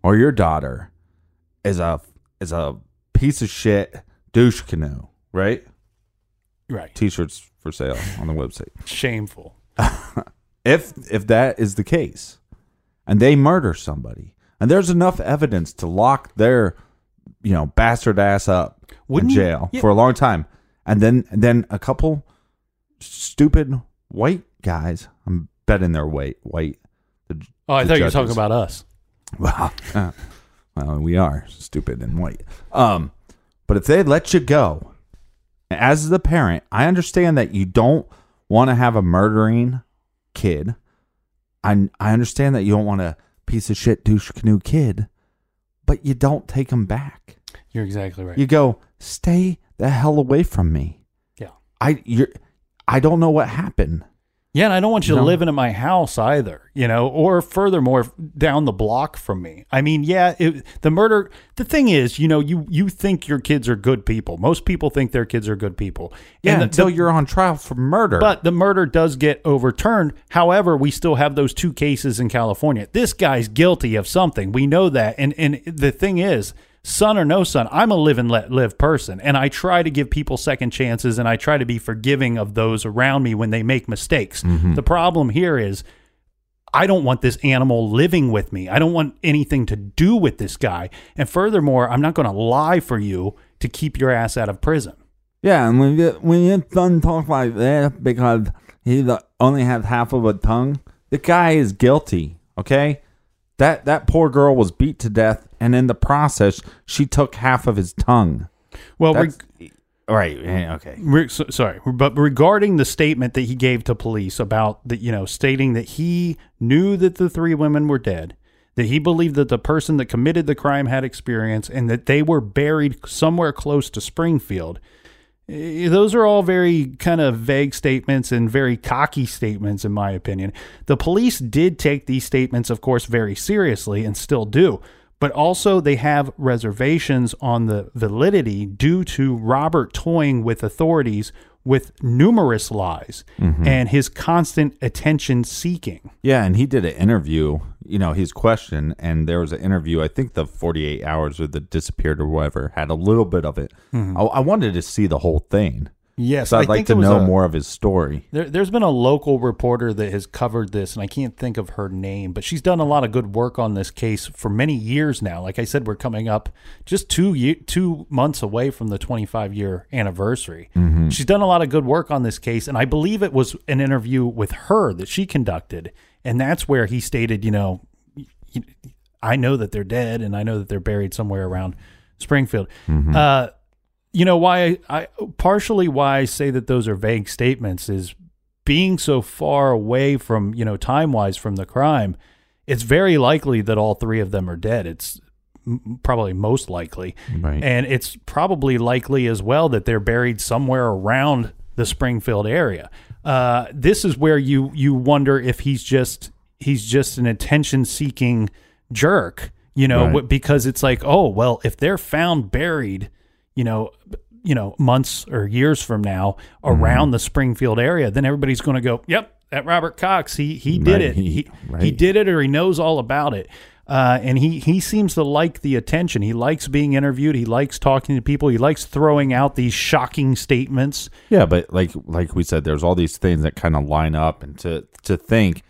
or your daughter is a is a piece of shit douche canoe, right? right, T-shirts for sale on the website. *laughs* shameful. if if that is the case and they murder somebody and there's enough evidence to lock their you know bastard ass up Wouldn't in you- jail yeah. for a long time and then then a couple stupid white guys i'm betting they're white white the, Oh, I thought you were talking about us. well, *laughs* uh, well, we are stupid and white. Um, but if they let you go, as the parent, I understand that you don't want to have a murdering kid. I I understand that you don't want a piece of shit douche canoe kid, but you don't take them back. You're exactly right. You go, stay the hell away from me. yeah. I you're, I don't know what happened. Yeah, and I don't want you No. living in my house either, you know, or furthermore down the block from me. I mean, yeah, it, the murder. The thing is, you know, you you think your kids are good people. Most people think their kids are good people. Yeah, And the- until the- you're on trial for murder. But the murder does get overturned. However, we still have those two cases in California. This guy's guilty of something. We know that. And and the thing is, son or no son, I'm a live and let live person, and I try to give people second chances, and I try to be forgiving of those around me when they make mistakes. Mm-hmm. The problem here is. I don't want this animal living with me. I don't want anything to do with this guy. And furthermore, I'm not going to lie for you to keep your ass out of prison. Yeah, and when you, when your son talks like that because he only has half of a tongue, the guy is guilty. Okay, that that poor girl was beat to death, and in the process, she took half of his tongue. Well, reg- right? Eh, okay. Re- so, sorry, but regarding the statement that he gave to police about the, you know, stating that he knew that the three women were dead, that he believed that the person that committed the crime had experience, and that they were buried somewhere close to Springfield. Eh, Those are all very kind of vague statements and very cocky statements, in my opinion. The police did take these statements, of course, very seriously and still do but also they have reservations on the validity due to Robert toying with authorities with numerous lies mm-hmm. and his constant attention seeking. Yeah, and he did an interview. You know, his question, and there was an interview. I think the forty-eight hours or the disappeared or whatever had a little bit of it. Mm-hmm. I, I wanted to see the whole thing Yes, So I I'd like think to know a- more of his story. There, there's been a local reporter that has covered this, and I can't think of her name, but she's done a lot of good work on this case for many years now. Like I said, we're coming up just two ye- two months away from the 25 year anniversary. She's done a lot of good work on this case, and I believe it was an interview with her that she conducted, and that's where he stated, you know, I know that they're dead, and I know that they're buried somewhere around Springfield. Uh, you know why I partially why I say that those are vague statements is being so far away from you know time wise from the crime. It's very likely that all three of them are dead. It's probably most likely, Right. and it's probably likely as well that they're buried somewhere around the Springfield area. Uh, this is where you you wonder if he's just he's just an attention seeking jerk, you know, Right. because it's like, oh well, if they're found buried, you know, you know, months or years from now Mm-hmm. around the Springfield area, then everybody's going to go, yep, that Robert Cox, he he did Right, it, he- he he did it, or he knows all about it. Uh, and he, he seems to like the attention. He likes being interviewed. He likes talking to people. He likes throwing out these shocking statements. Yeah, but like like we said, there's all these things that kind of line up, and to to think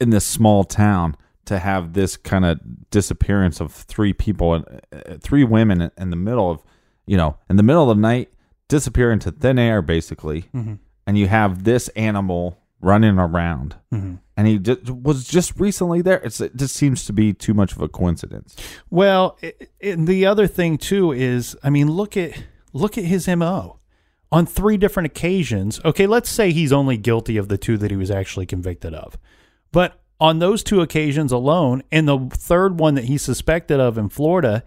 in this small town to have this kind of disappearance of three people and uh, three women in the middle of you know in the middle of the night disappear into thin air basically, and you have this animal running around, and he just, was just recently there. It's, it just seems to be too much of a coincidence. Well, i and the other thing too is, I mean, look at look at his mo. On three different occasions, okay, let's say he's only guilty of the two that he was actually convicted of. But on those two occasions alone, and the third one that he suspected of in Florida,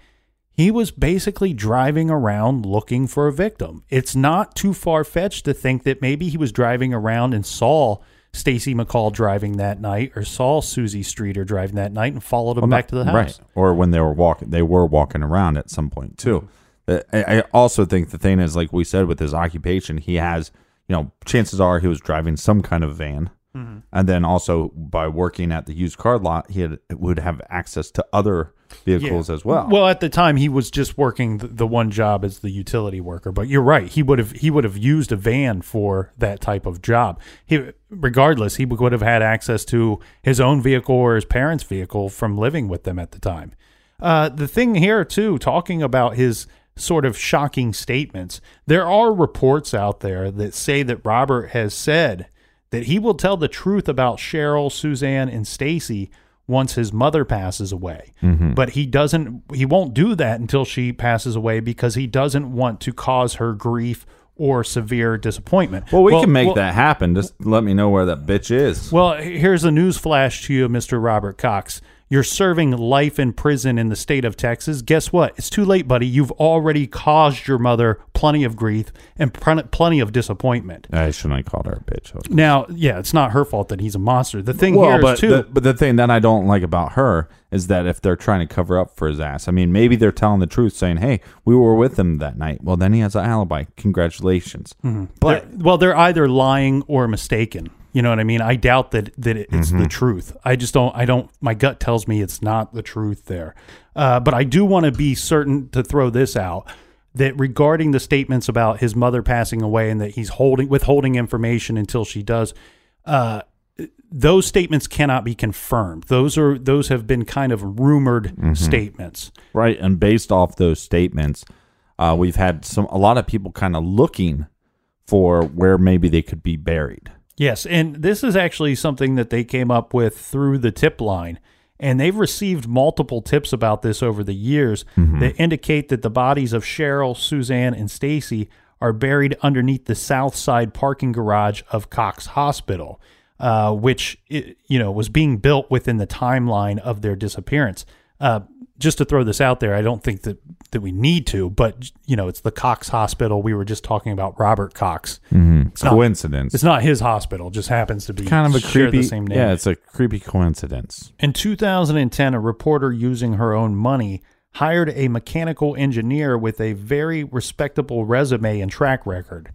he was basically driving around looking for a victim. It's not too far fetched to think that maybe he was driving around and saw Stacy McCall driving that night or saw Susie Streeter driving that night and followed him Well, back to the house. Right. Or when they were walking, they were walking around at some point too. Mm-hmm. Uh, I I also think the thing is, like we said, with his occupation, he has, you know, chances are he was driving some kind of van, Mm-hmm. and then also by working at the used car lot, he had, would have access to other vehicles as well. Well, at the time he was just working the, the one job as the utility worker, but you're right. He would have he would have used a van for that type of job. He regardless, he would have had access to his own vehicle or his parents' vehicle from living with them at the time. Uh, the thing here too, talking about his sort of shocking statements, there are reports out there that say that Robert has said that he will tell the truth about Sherrill, Suzanne, and Stacy once his mother passes away. Mm-hmm. But he doesn't he won't do that until she passes away because he doesn't want to cause her grief or severe disappointment. well, we can make well- that happen. Just let me know where that bitch is. well, here's a news flash to you, Mr. Robert Cox. You're serving life in prison in the state of Texas. Guess what? It's too late, buddy. You've already caused your mother plenty of grief and pl- plenty of disappointment. I shouldn't have called her a bitch. Now, yeah, it's not her fault that he's a monster. The thing Well, here is but too. the, but the thing that I don't like about her is that if they're trying to cover up for his ass, I mean, maybe they're telling the truth, saying, "Hey, we were with him that night." Well, then he has an alibi. Congratulations. Mm-hmm. But They're- well, they're either lying or mistaken. You know what I mean? I doubt that that it's Mm-hmm. the truth. I just don't. I don't. My gut tells me it's not the truth there. Uh, but I do want to be certain to throw this out that regarding the statements about his mother passing away and that he's holding withholding information until she does. Uh, those statements cannot be confirmed. Those are those have been kind of rumored Mm-hmm. statements. right, and based off those statements, uh, we've had some a lot of people kind of looking for where maybe they could be buried. Yes, and this is actually something that they came up with through the tip line. And they've received multiple tips about this over the years that indicate that the bodies of Sherrill, Suzanne, and Stacy are buried underneath the south side parking garage of Cox Hospital, uh, which i- you know was being built within the timeline of their disappearance. Uh, just to throw this out there, I don't think that that we need to, but you know, it's the Cox Hospital. We were just talking about Robert Cox. It's not- Coincidence. it's not his hospital; it just happens to be kind of a creepy. The same name. Yeah, it's a creepy coincidence. In 2010, a reporter using her own money hired a mechanical engineer with a very respectable resume and track record.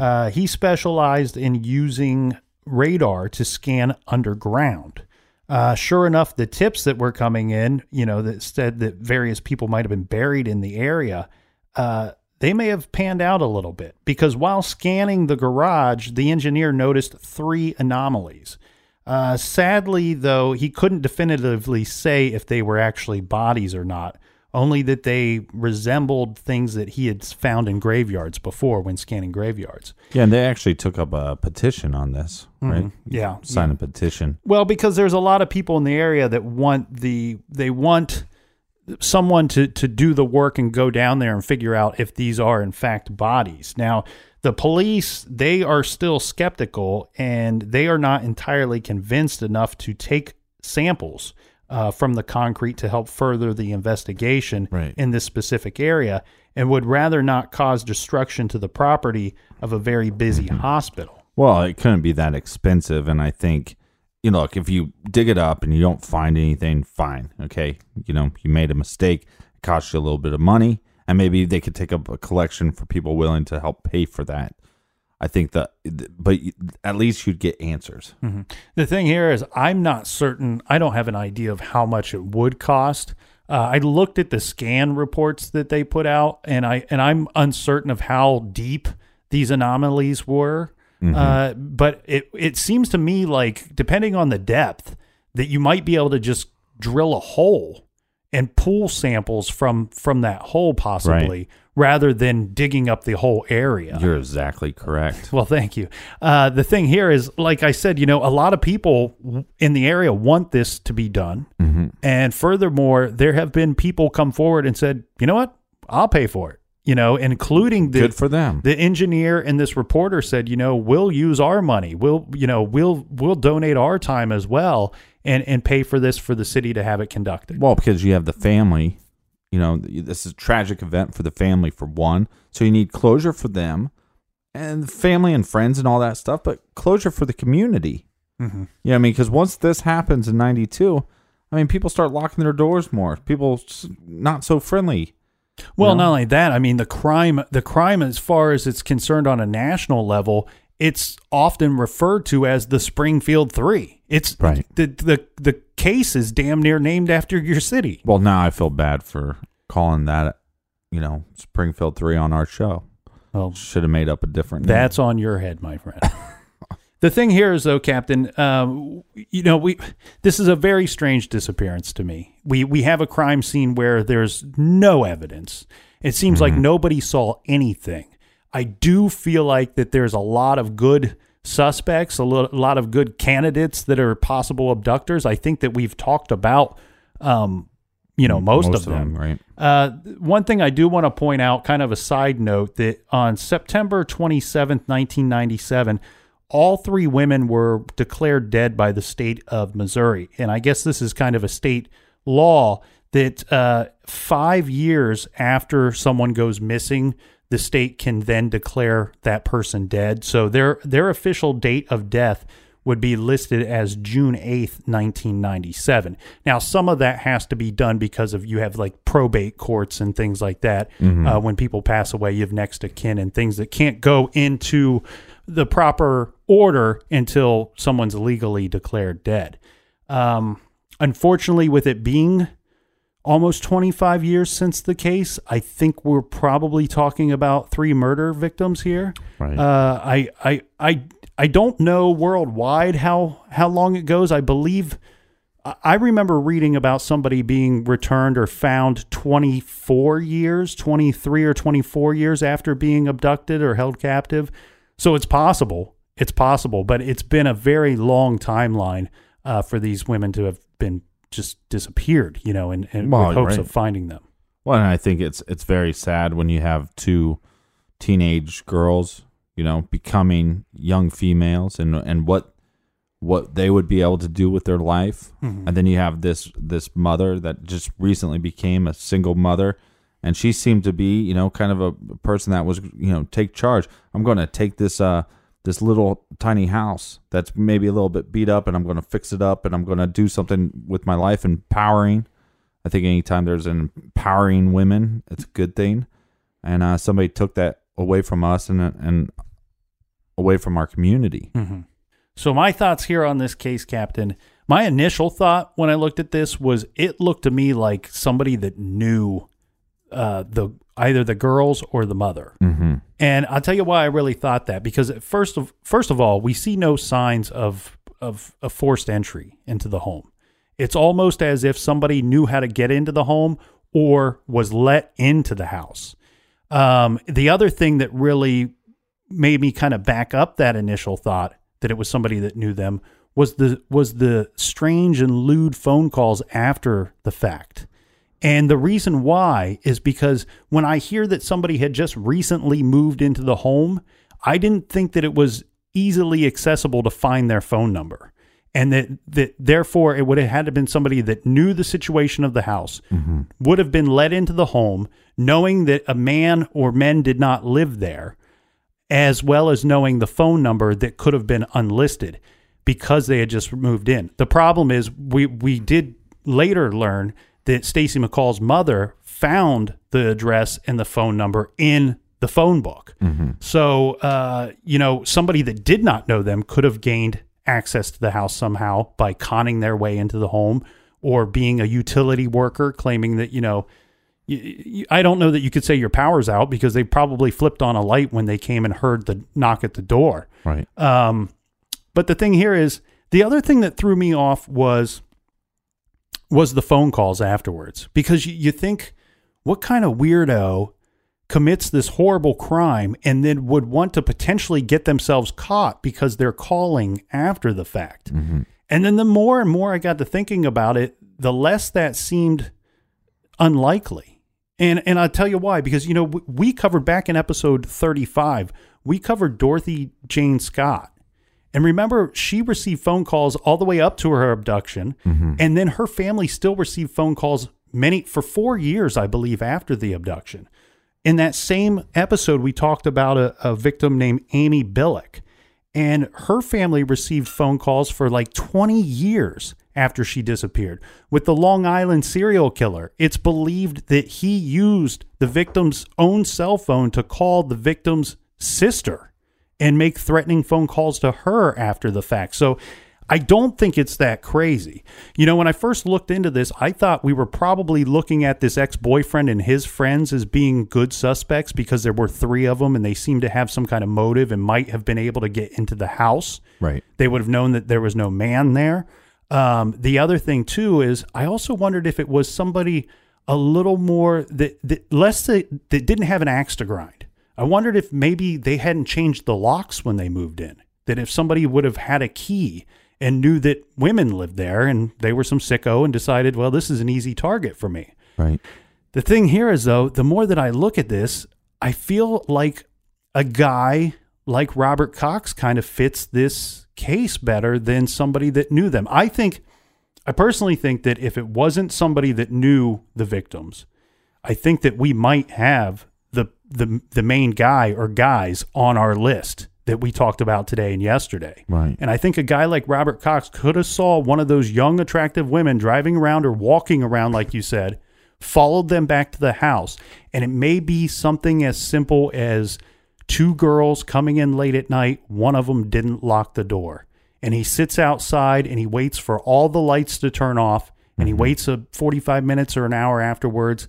Uh, he specialized in using radar to scan underground. Uh, sure enough, the tips that were coming in, you know, that said that various people might have been buried in the area, uh, they may have panned out a little bit because while scanning the garage, the engineer noticed three anomalies. Uh, sadly, though, he couldn't definitively say if they were actually bodies or not, only that they resembled things that he had found in graveyards before when scanning graveyards. Yeah, and they actually took up a petition on this, mm-hmm. right? Yeah. Sign a petition. Well, because there's a lot of people in the area that want the they want someone to to do the work and go down there and figure out if these are in fact bodies. Now, the police they are still skeptical and they are not entirely convinced enough to take samples uh, from the concrete to help further the investigation Right. in this specific area and would rather not cause destruction to the property of a very busy hospital. Well, it couldn't be that expensive, and I think, you know, look, if you dig it up and you don't find anything, fine, okay, you know, you made a mistake, it cost you a little bit of money, and maybe they could take up a collection for people willing to help pay for that. I think that, but at least you'd get answers. The thing here is, I'm not certain. I don't have an idea of how much it would cost. Uh, I looked at the scan reports that they put out, and I and I'm uncertain of how deep these anomalies were. Uh, but it it seems to me like depending on the depth, that you might be able to just drill a hole and pull samples from from that hole possibly, rather than digging up the whole area. You're exactly correct. *laughs* Well, thank you. Uh, the thing here is, like I said, you know, a lot of people in the area want this to be done. And furthermore, there have been people come forward and said, you know what? I'll pay for it. You know, including the, Good for them. the engineer and this reporter said, you know, we'll use our money. We'll, you know, we'll we'll donate our time as well and and pay for this for the city to have it conducted. Well, because you have the family, you know, this is a tragic event for the family for one. So you need closure for them and family and friends and all that stuff, but closure for the community. Mm-hmm. Yeah, I mean, because once this happens in '92, I mean, people start locking their doors more. People not so friendly. Well, know? not only that, I mean the crime the crime as far as it's concerned on a national level, it's often referred to as the Springfield 3. It's Right. the the the case is damn near named after your city. Well, now I feel bad for calling that, you know, Springfield Three on our show. Well, Should have made up a different. name. That's on your head, my friend. *laughs* the thing here is, though, Captain, um, you know, we this is a very strange disappearance to me. We we have a crime scene where there's no evidence. It seems like nobody saw anything. I do feel like that there's a lot of good suspects, a lo- a lot of good candidates that are possible abductors. I think that we've talked about, um, you know, most, of them. right? Uh, one thing I do want to point out, kind of a side note, that on September 27th, 1997, all three women were declared dead by the state of Missouri. And I guess this is kind of a state law that uh, five years after someone goes missing, the state can then declare that person dead. So their their official date of death would be listed as June 8th, 1997. Now, some of that has to be done because of you have like probate courts and things like that. Uh, when people pass away, you have next of kin and things that can't go into the proper order until someone's legally declared dead. Um, unfortunately, with it being almost 25 years since the case, I think we're probably talking about three murder victims here. Right. Uh, I, I, I, I don't know worldwide how how long it goes. I believe I- remember reading about somebody being returned or found 24 years, 23 or 24 years after being abducted or held captive. So it's possible. It's possible, but it's been a very long timeline uh, for these women to have been just disappeared, you know, and, and Well, with hopes right. of finding them. Well, and I think it's it's very sad when you have two teenage girls, you know, becoming young females and and what what they would be able to do with their life. And then you have this this mother that just recently became a single mother and she seemed to be, you know, kind of a person that was, you know, take charge. I'm going to take this uh this little tiny house that's maybe a little bit beat up and I'm going to fix it up and I'm going to do something with my life empowering. I think anytime there's an empowering women, it's a good thing. And uh, somebody took that away from us and and away from our community. So my thoughts here on this case, Captain. My initial thought when I looked at this was it looked to me like somebody that knew uh, the either the girls or the mother. Mm-hmm. And I'll tell you why I really thought that because first of first of all, we see no signs of of a forced entry into the home. It's almost as if somebody knew how to get into the home or was let into the house. Um, the other thing that really made me kind of back up that initial thought that it was somebody that knew them was the was the strange and lewd phone calls after the fact. And the reason why is because when I hear that somebody had just recently moved into the home, I didn't think that it was easily accessible to find their phone number. And that, that therefore it would have had to been somebody that knew the situation of the house, mm-hmm. would have been let into the home, knowing that a man or men did not live there, as well as knowing the phone number that could have been unlisted because they had just moved in. The problem is we we did later learn that Stacy McCall's mother found the address and the phone number in the phone book. So uh, you know somebody that did not know them could have gained access to the house somehow by conning their way into the home or being a utility worker claiming that you know I don't know that you could say your power's out because they probably flipped on a light when they came and heard the knock at the door. Right. Um, but the thing here is the other thing that threw me off was was the phone calls afterwards because you, you think what kind of weirdo commits this horrible crime and then would want to potentially get themselves caught because they're calling after the fact. Mm-hmm. And then the more and more I got to thinking about it, the less that seemed unlikely. And and I'll tell you why because you know we, we covered back in episode 35, we covered Dorothy Jane Scott. And remember she received phone calls all the way up to her abduction mm-hmm. and then her family still received phone calls many for 4 years I believe after the abduction. In that same episode we talked about a, a victim named Amy Billig and her family received phone calls for like 20 years after she disappeared. With the Long Island serial killer, it's believed that he used the victim's own cell phone to call the victim's sister and make threatening phone calls to her after the fact. So I don't think it's that crazy. You know, when I first looked into this, I thought we were probably looking at this ex boyfriend and his friends as being good suspects because there were three of them and they seemed to have some kind of motive and might have been able to get into the house. Right. They would have known that there was no man there. Um, the other thing too is I also wondered if it was somebody a little more that, that less that, that didn't have an axe to grind. I wondered if maybe they hadn't changed the locks when they moved in. That if somebody would have had a key and knew that women lived there and they were some sicko and decided, well, this is an easy target for me. Right. The thing here is, though, the more that I look at this, I feel like a guy like Robert Cox kind of fits this case better than somebody that knew them. I think, I personally think that if it wasn't somebody that knew the victims, I think that we might have the the main guy or guys on our list that we talked about today and yesterday. Right. And I think a guy like Robert Cox could have saw one of those young attractive women driving around or walking around like you said, followed them back to the house, and it may be something as simple as two girls coming in late at night, one of them didn't lock the door. And he sits outside and he waits for all the lights to turn off and he mm-hmm. waits a 45 minutes or an hour afterwards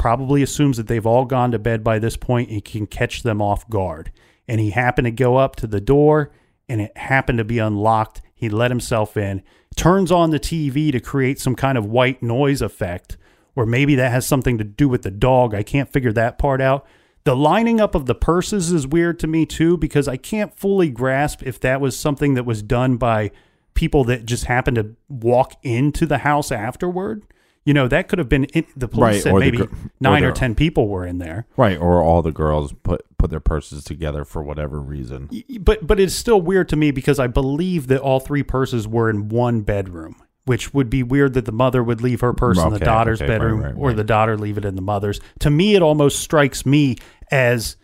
probably assumes that they've all gone to bed by this point and can catch them off guard. And he happened to go up to the door and it happened to be unlocked. He let himself in, turns on the TV to create some kind of white noise effect, or maybe that has something to do with the dog. I can't figure that part out. The lining up of the purses is weird to me too because I can't fully grasp if that was something that was done by people that just happened to walk into the house afterward. You know, that could have been in, the police Right, said or maybe gr- or nine or the- 10 people were in there. Right. Or all the girls put put their purses together for whatever reason. But but it's still weird to me because I believe that all three purses were in one bedroom, which would be weird that the mother would leave her purse in the daughter's okay, right, bedroom right, or the daughter leave it in the mother's. To me, it almost strikes me as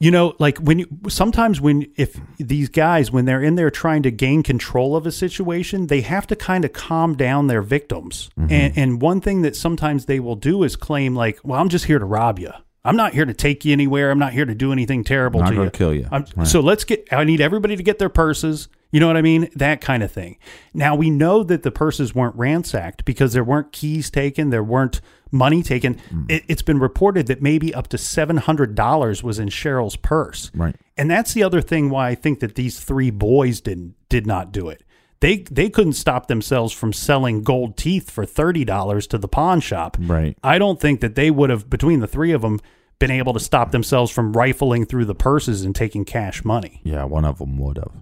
you know like when you sometimes when if these guys when they're in there trying to gain control of a situation they have to kind of calm down their victims Mm-hmm. and and one thing that sometimes they will do is claim like well i'm just here to rob you i'm not here to take you anywhere i'm not here to do anything terrible to you. I'm Not to you kill you. Right. so let's get i need everybody to get their purses you know what i mean that kind of thing now we know that the purses weren't ransacked because there weren't keys taken there weren't money taken. Hmm. It, it's been reported that maybe up to seven hundred dollars was in Sherrill's purse. Right. And that's the other thing why I think that these three boys didn't did not do it. They they couldn't stop themselves from selling gold teeth for thirty dollars to the pawn shop. Right. I don't think that they would have between the three of them been able to stop themselves from rifling through the purses and taking cash money. Yeah, one of them would have.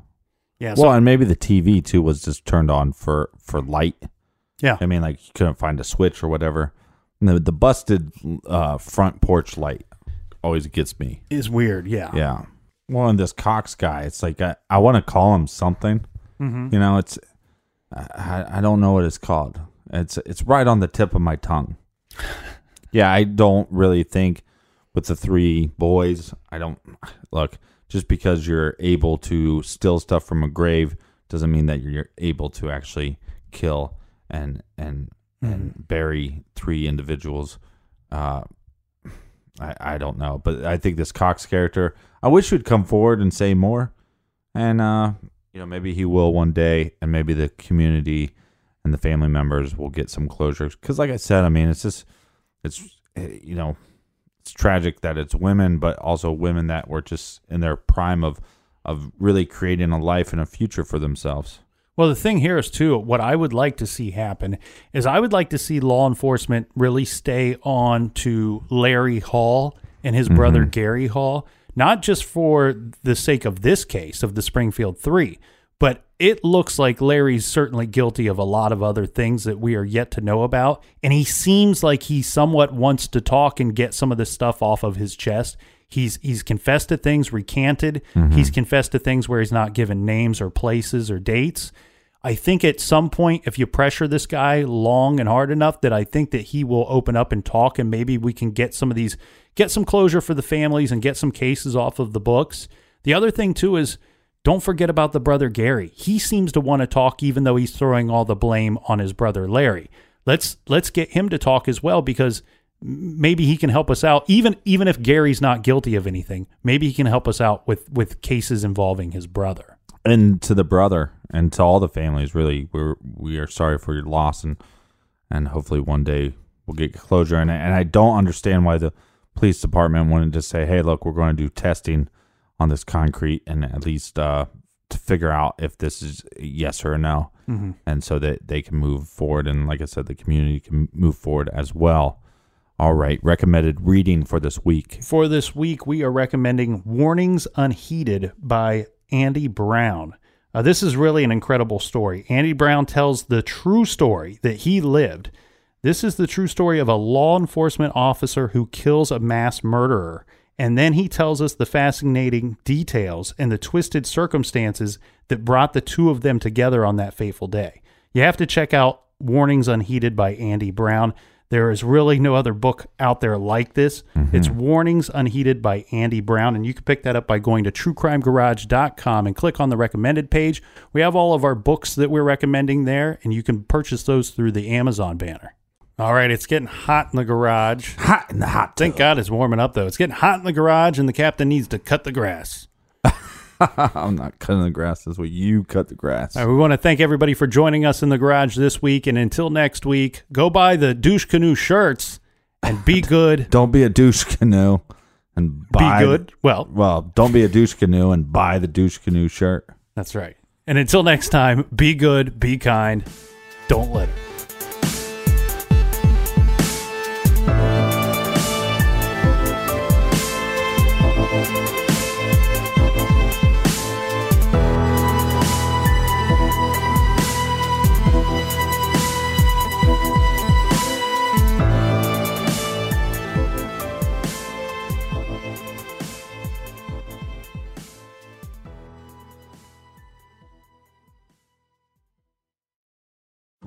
Yeah. So, Well, and maybe the TV too was just turned on for for light. yeah. I mean, like you couldn't find a switch or whatever. The the busted uh, front porch light always gets me. Is weird. Yeah. Yeah. Well, and this Cox guy, it's like I, I want to call him something. Mm-hmm. You know, it's I, I don't know what it's called. It's it's right on the tip of my tongue. *laughs* Yeah, I don't really think with the three boys. I don't look just because you're able to steal stuff from a grave doesn't mean that you're able to actually kill and and and bury three individuals. Uh, I I don't know, but I think this Cox character. I wish he'd come forward and say more, and uh, you know maybe he will one day, and maybe the community and the family members will get some closure. Because like I said, I mean it's just it's eh, you know it's tragic that it's women, but also women that were just in their prime of of really creating a life and a future for themselves. Well, the thing here is too. What I would like to see happen is I would like to see law enforcement really stay on to Larry Hall and his mm-hmm. brother Gary Hall, not just for the sake of this case of the Springfield Three, but it looks like Larry's certainly guilty of a lot of other things that we are yet to know about, and he seems like he somewhat wants to talk and get some of this stuff off of his chest. He's he's confessed to things, recanted. Mm-hmm. He's confessed to things where he's not given names or places or dates. I think at some point, if you pressure this guy long and hard enough, that I think that he will open up and talk, and maybe we can get some of these, get some closure for the families and get some cases off of the books. The other thing too is, don't forget about the brother Gary. He seems to want to talk, even though he's throwing all the blame on his brother Larry. Let's let's get him to talk as well because maybe he can help us out. Even even if Gary's not guilty of anything, maybe he can help us out with with cases involving his brother. and to the brother and to all the families really we're we are sorry for your loss and and hopefully one day we'll get closure and, and i don't understand why the police department wanted to say hey look we're going to do testing on this concrete and at least uh to figure out if this is yes or no and so that they can move forward and like i said the community can move forward as well all right recommended reading for this week For this week, we are recommending Warnings Unheeded by Andy Brown. Uh, this is really an incredible story. Andy Brown tells the true story that he lived. This is the true story of a law enforcement officer who kills a mass murderer. And then he tells us the fascinating details and the twisted circumstances that brought the two of them together on that fateful day. You have to check out Warnings Unheeded by Andy Brown. There is really no other book out there like this. Mm-hmm. It's Warnings Unheeded by Andy Brown, and you can pick that up by going to truecrimegarage.com and click on the recommended page. We have all of our books that we're recommending there, and you can purchase those through the Amazon banner. All right, it's getting hot in the garage. hot in the hot Thank God it's warming up, though. It's getting hot in the garage, and the captain needs to cut the grass. *laughs* i'm not cutting the grass this way you cut the grass right, we want to thank everybody for joining us in the garage this week. And until next week, go buy the douche canoe shirts and be *laughs* good. don't be a douche canoe and be buy good. Well, well don't be a douche canoe and buy the douche canoe shirt that's right. And until next time, be good, be kind, don't let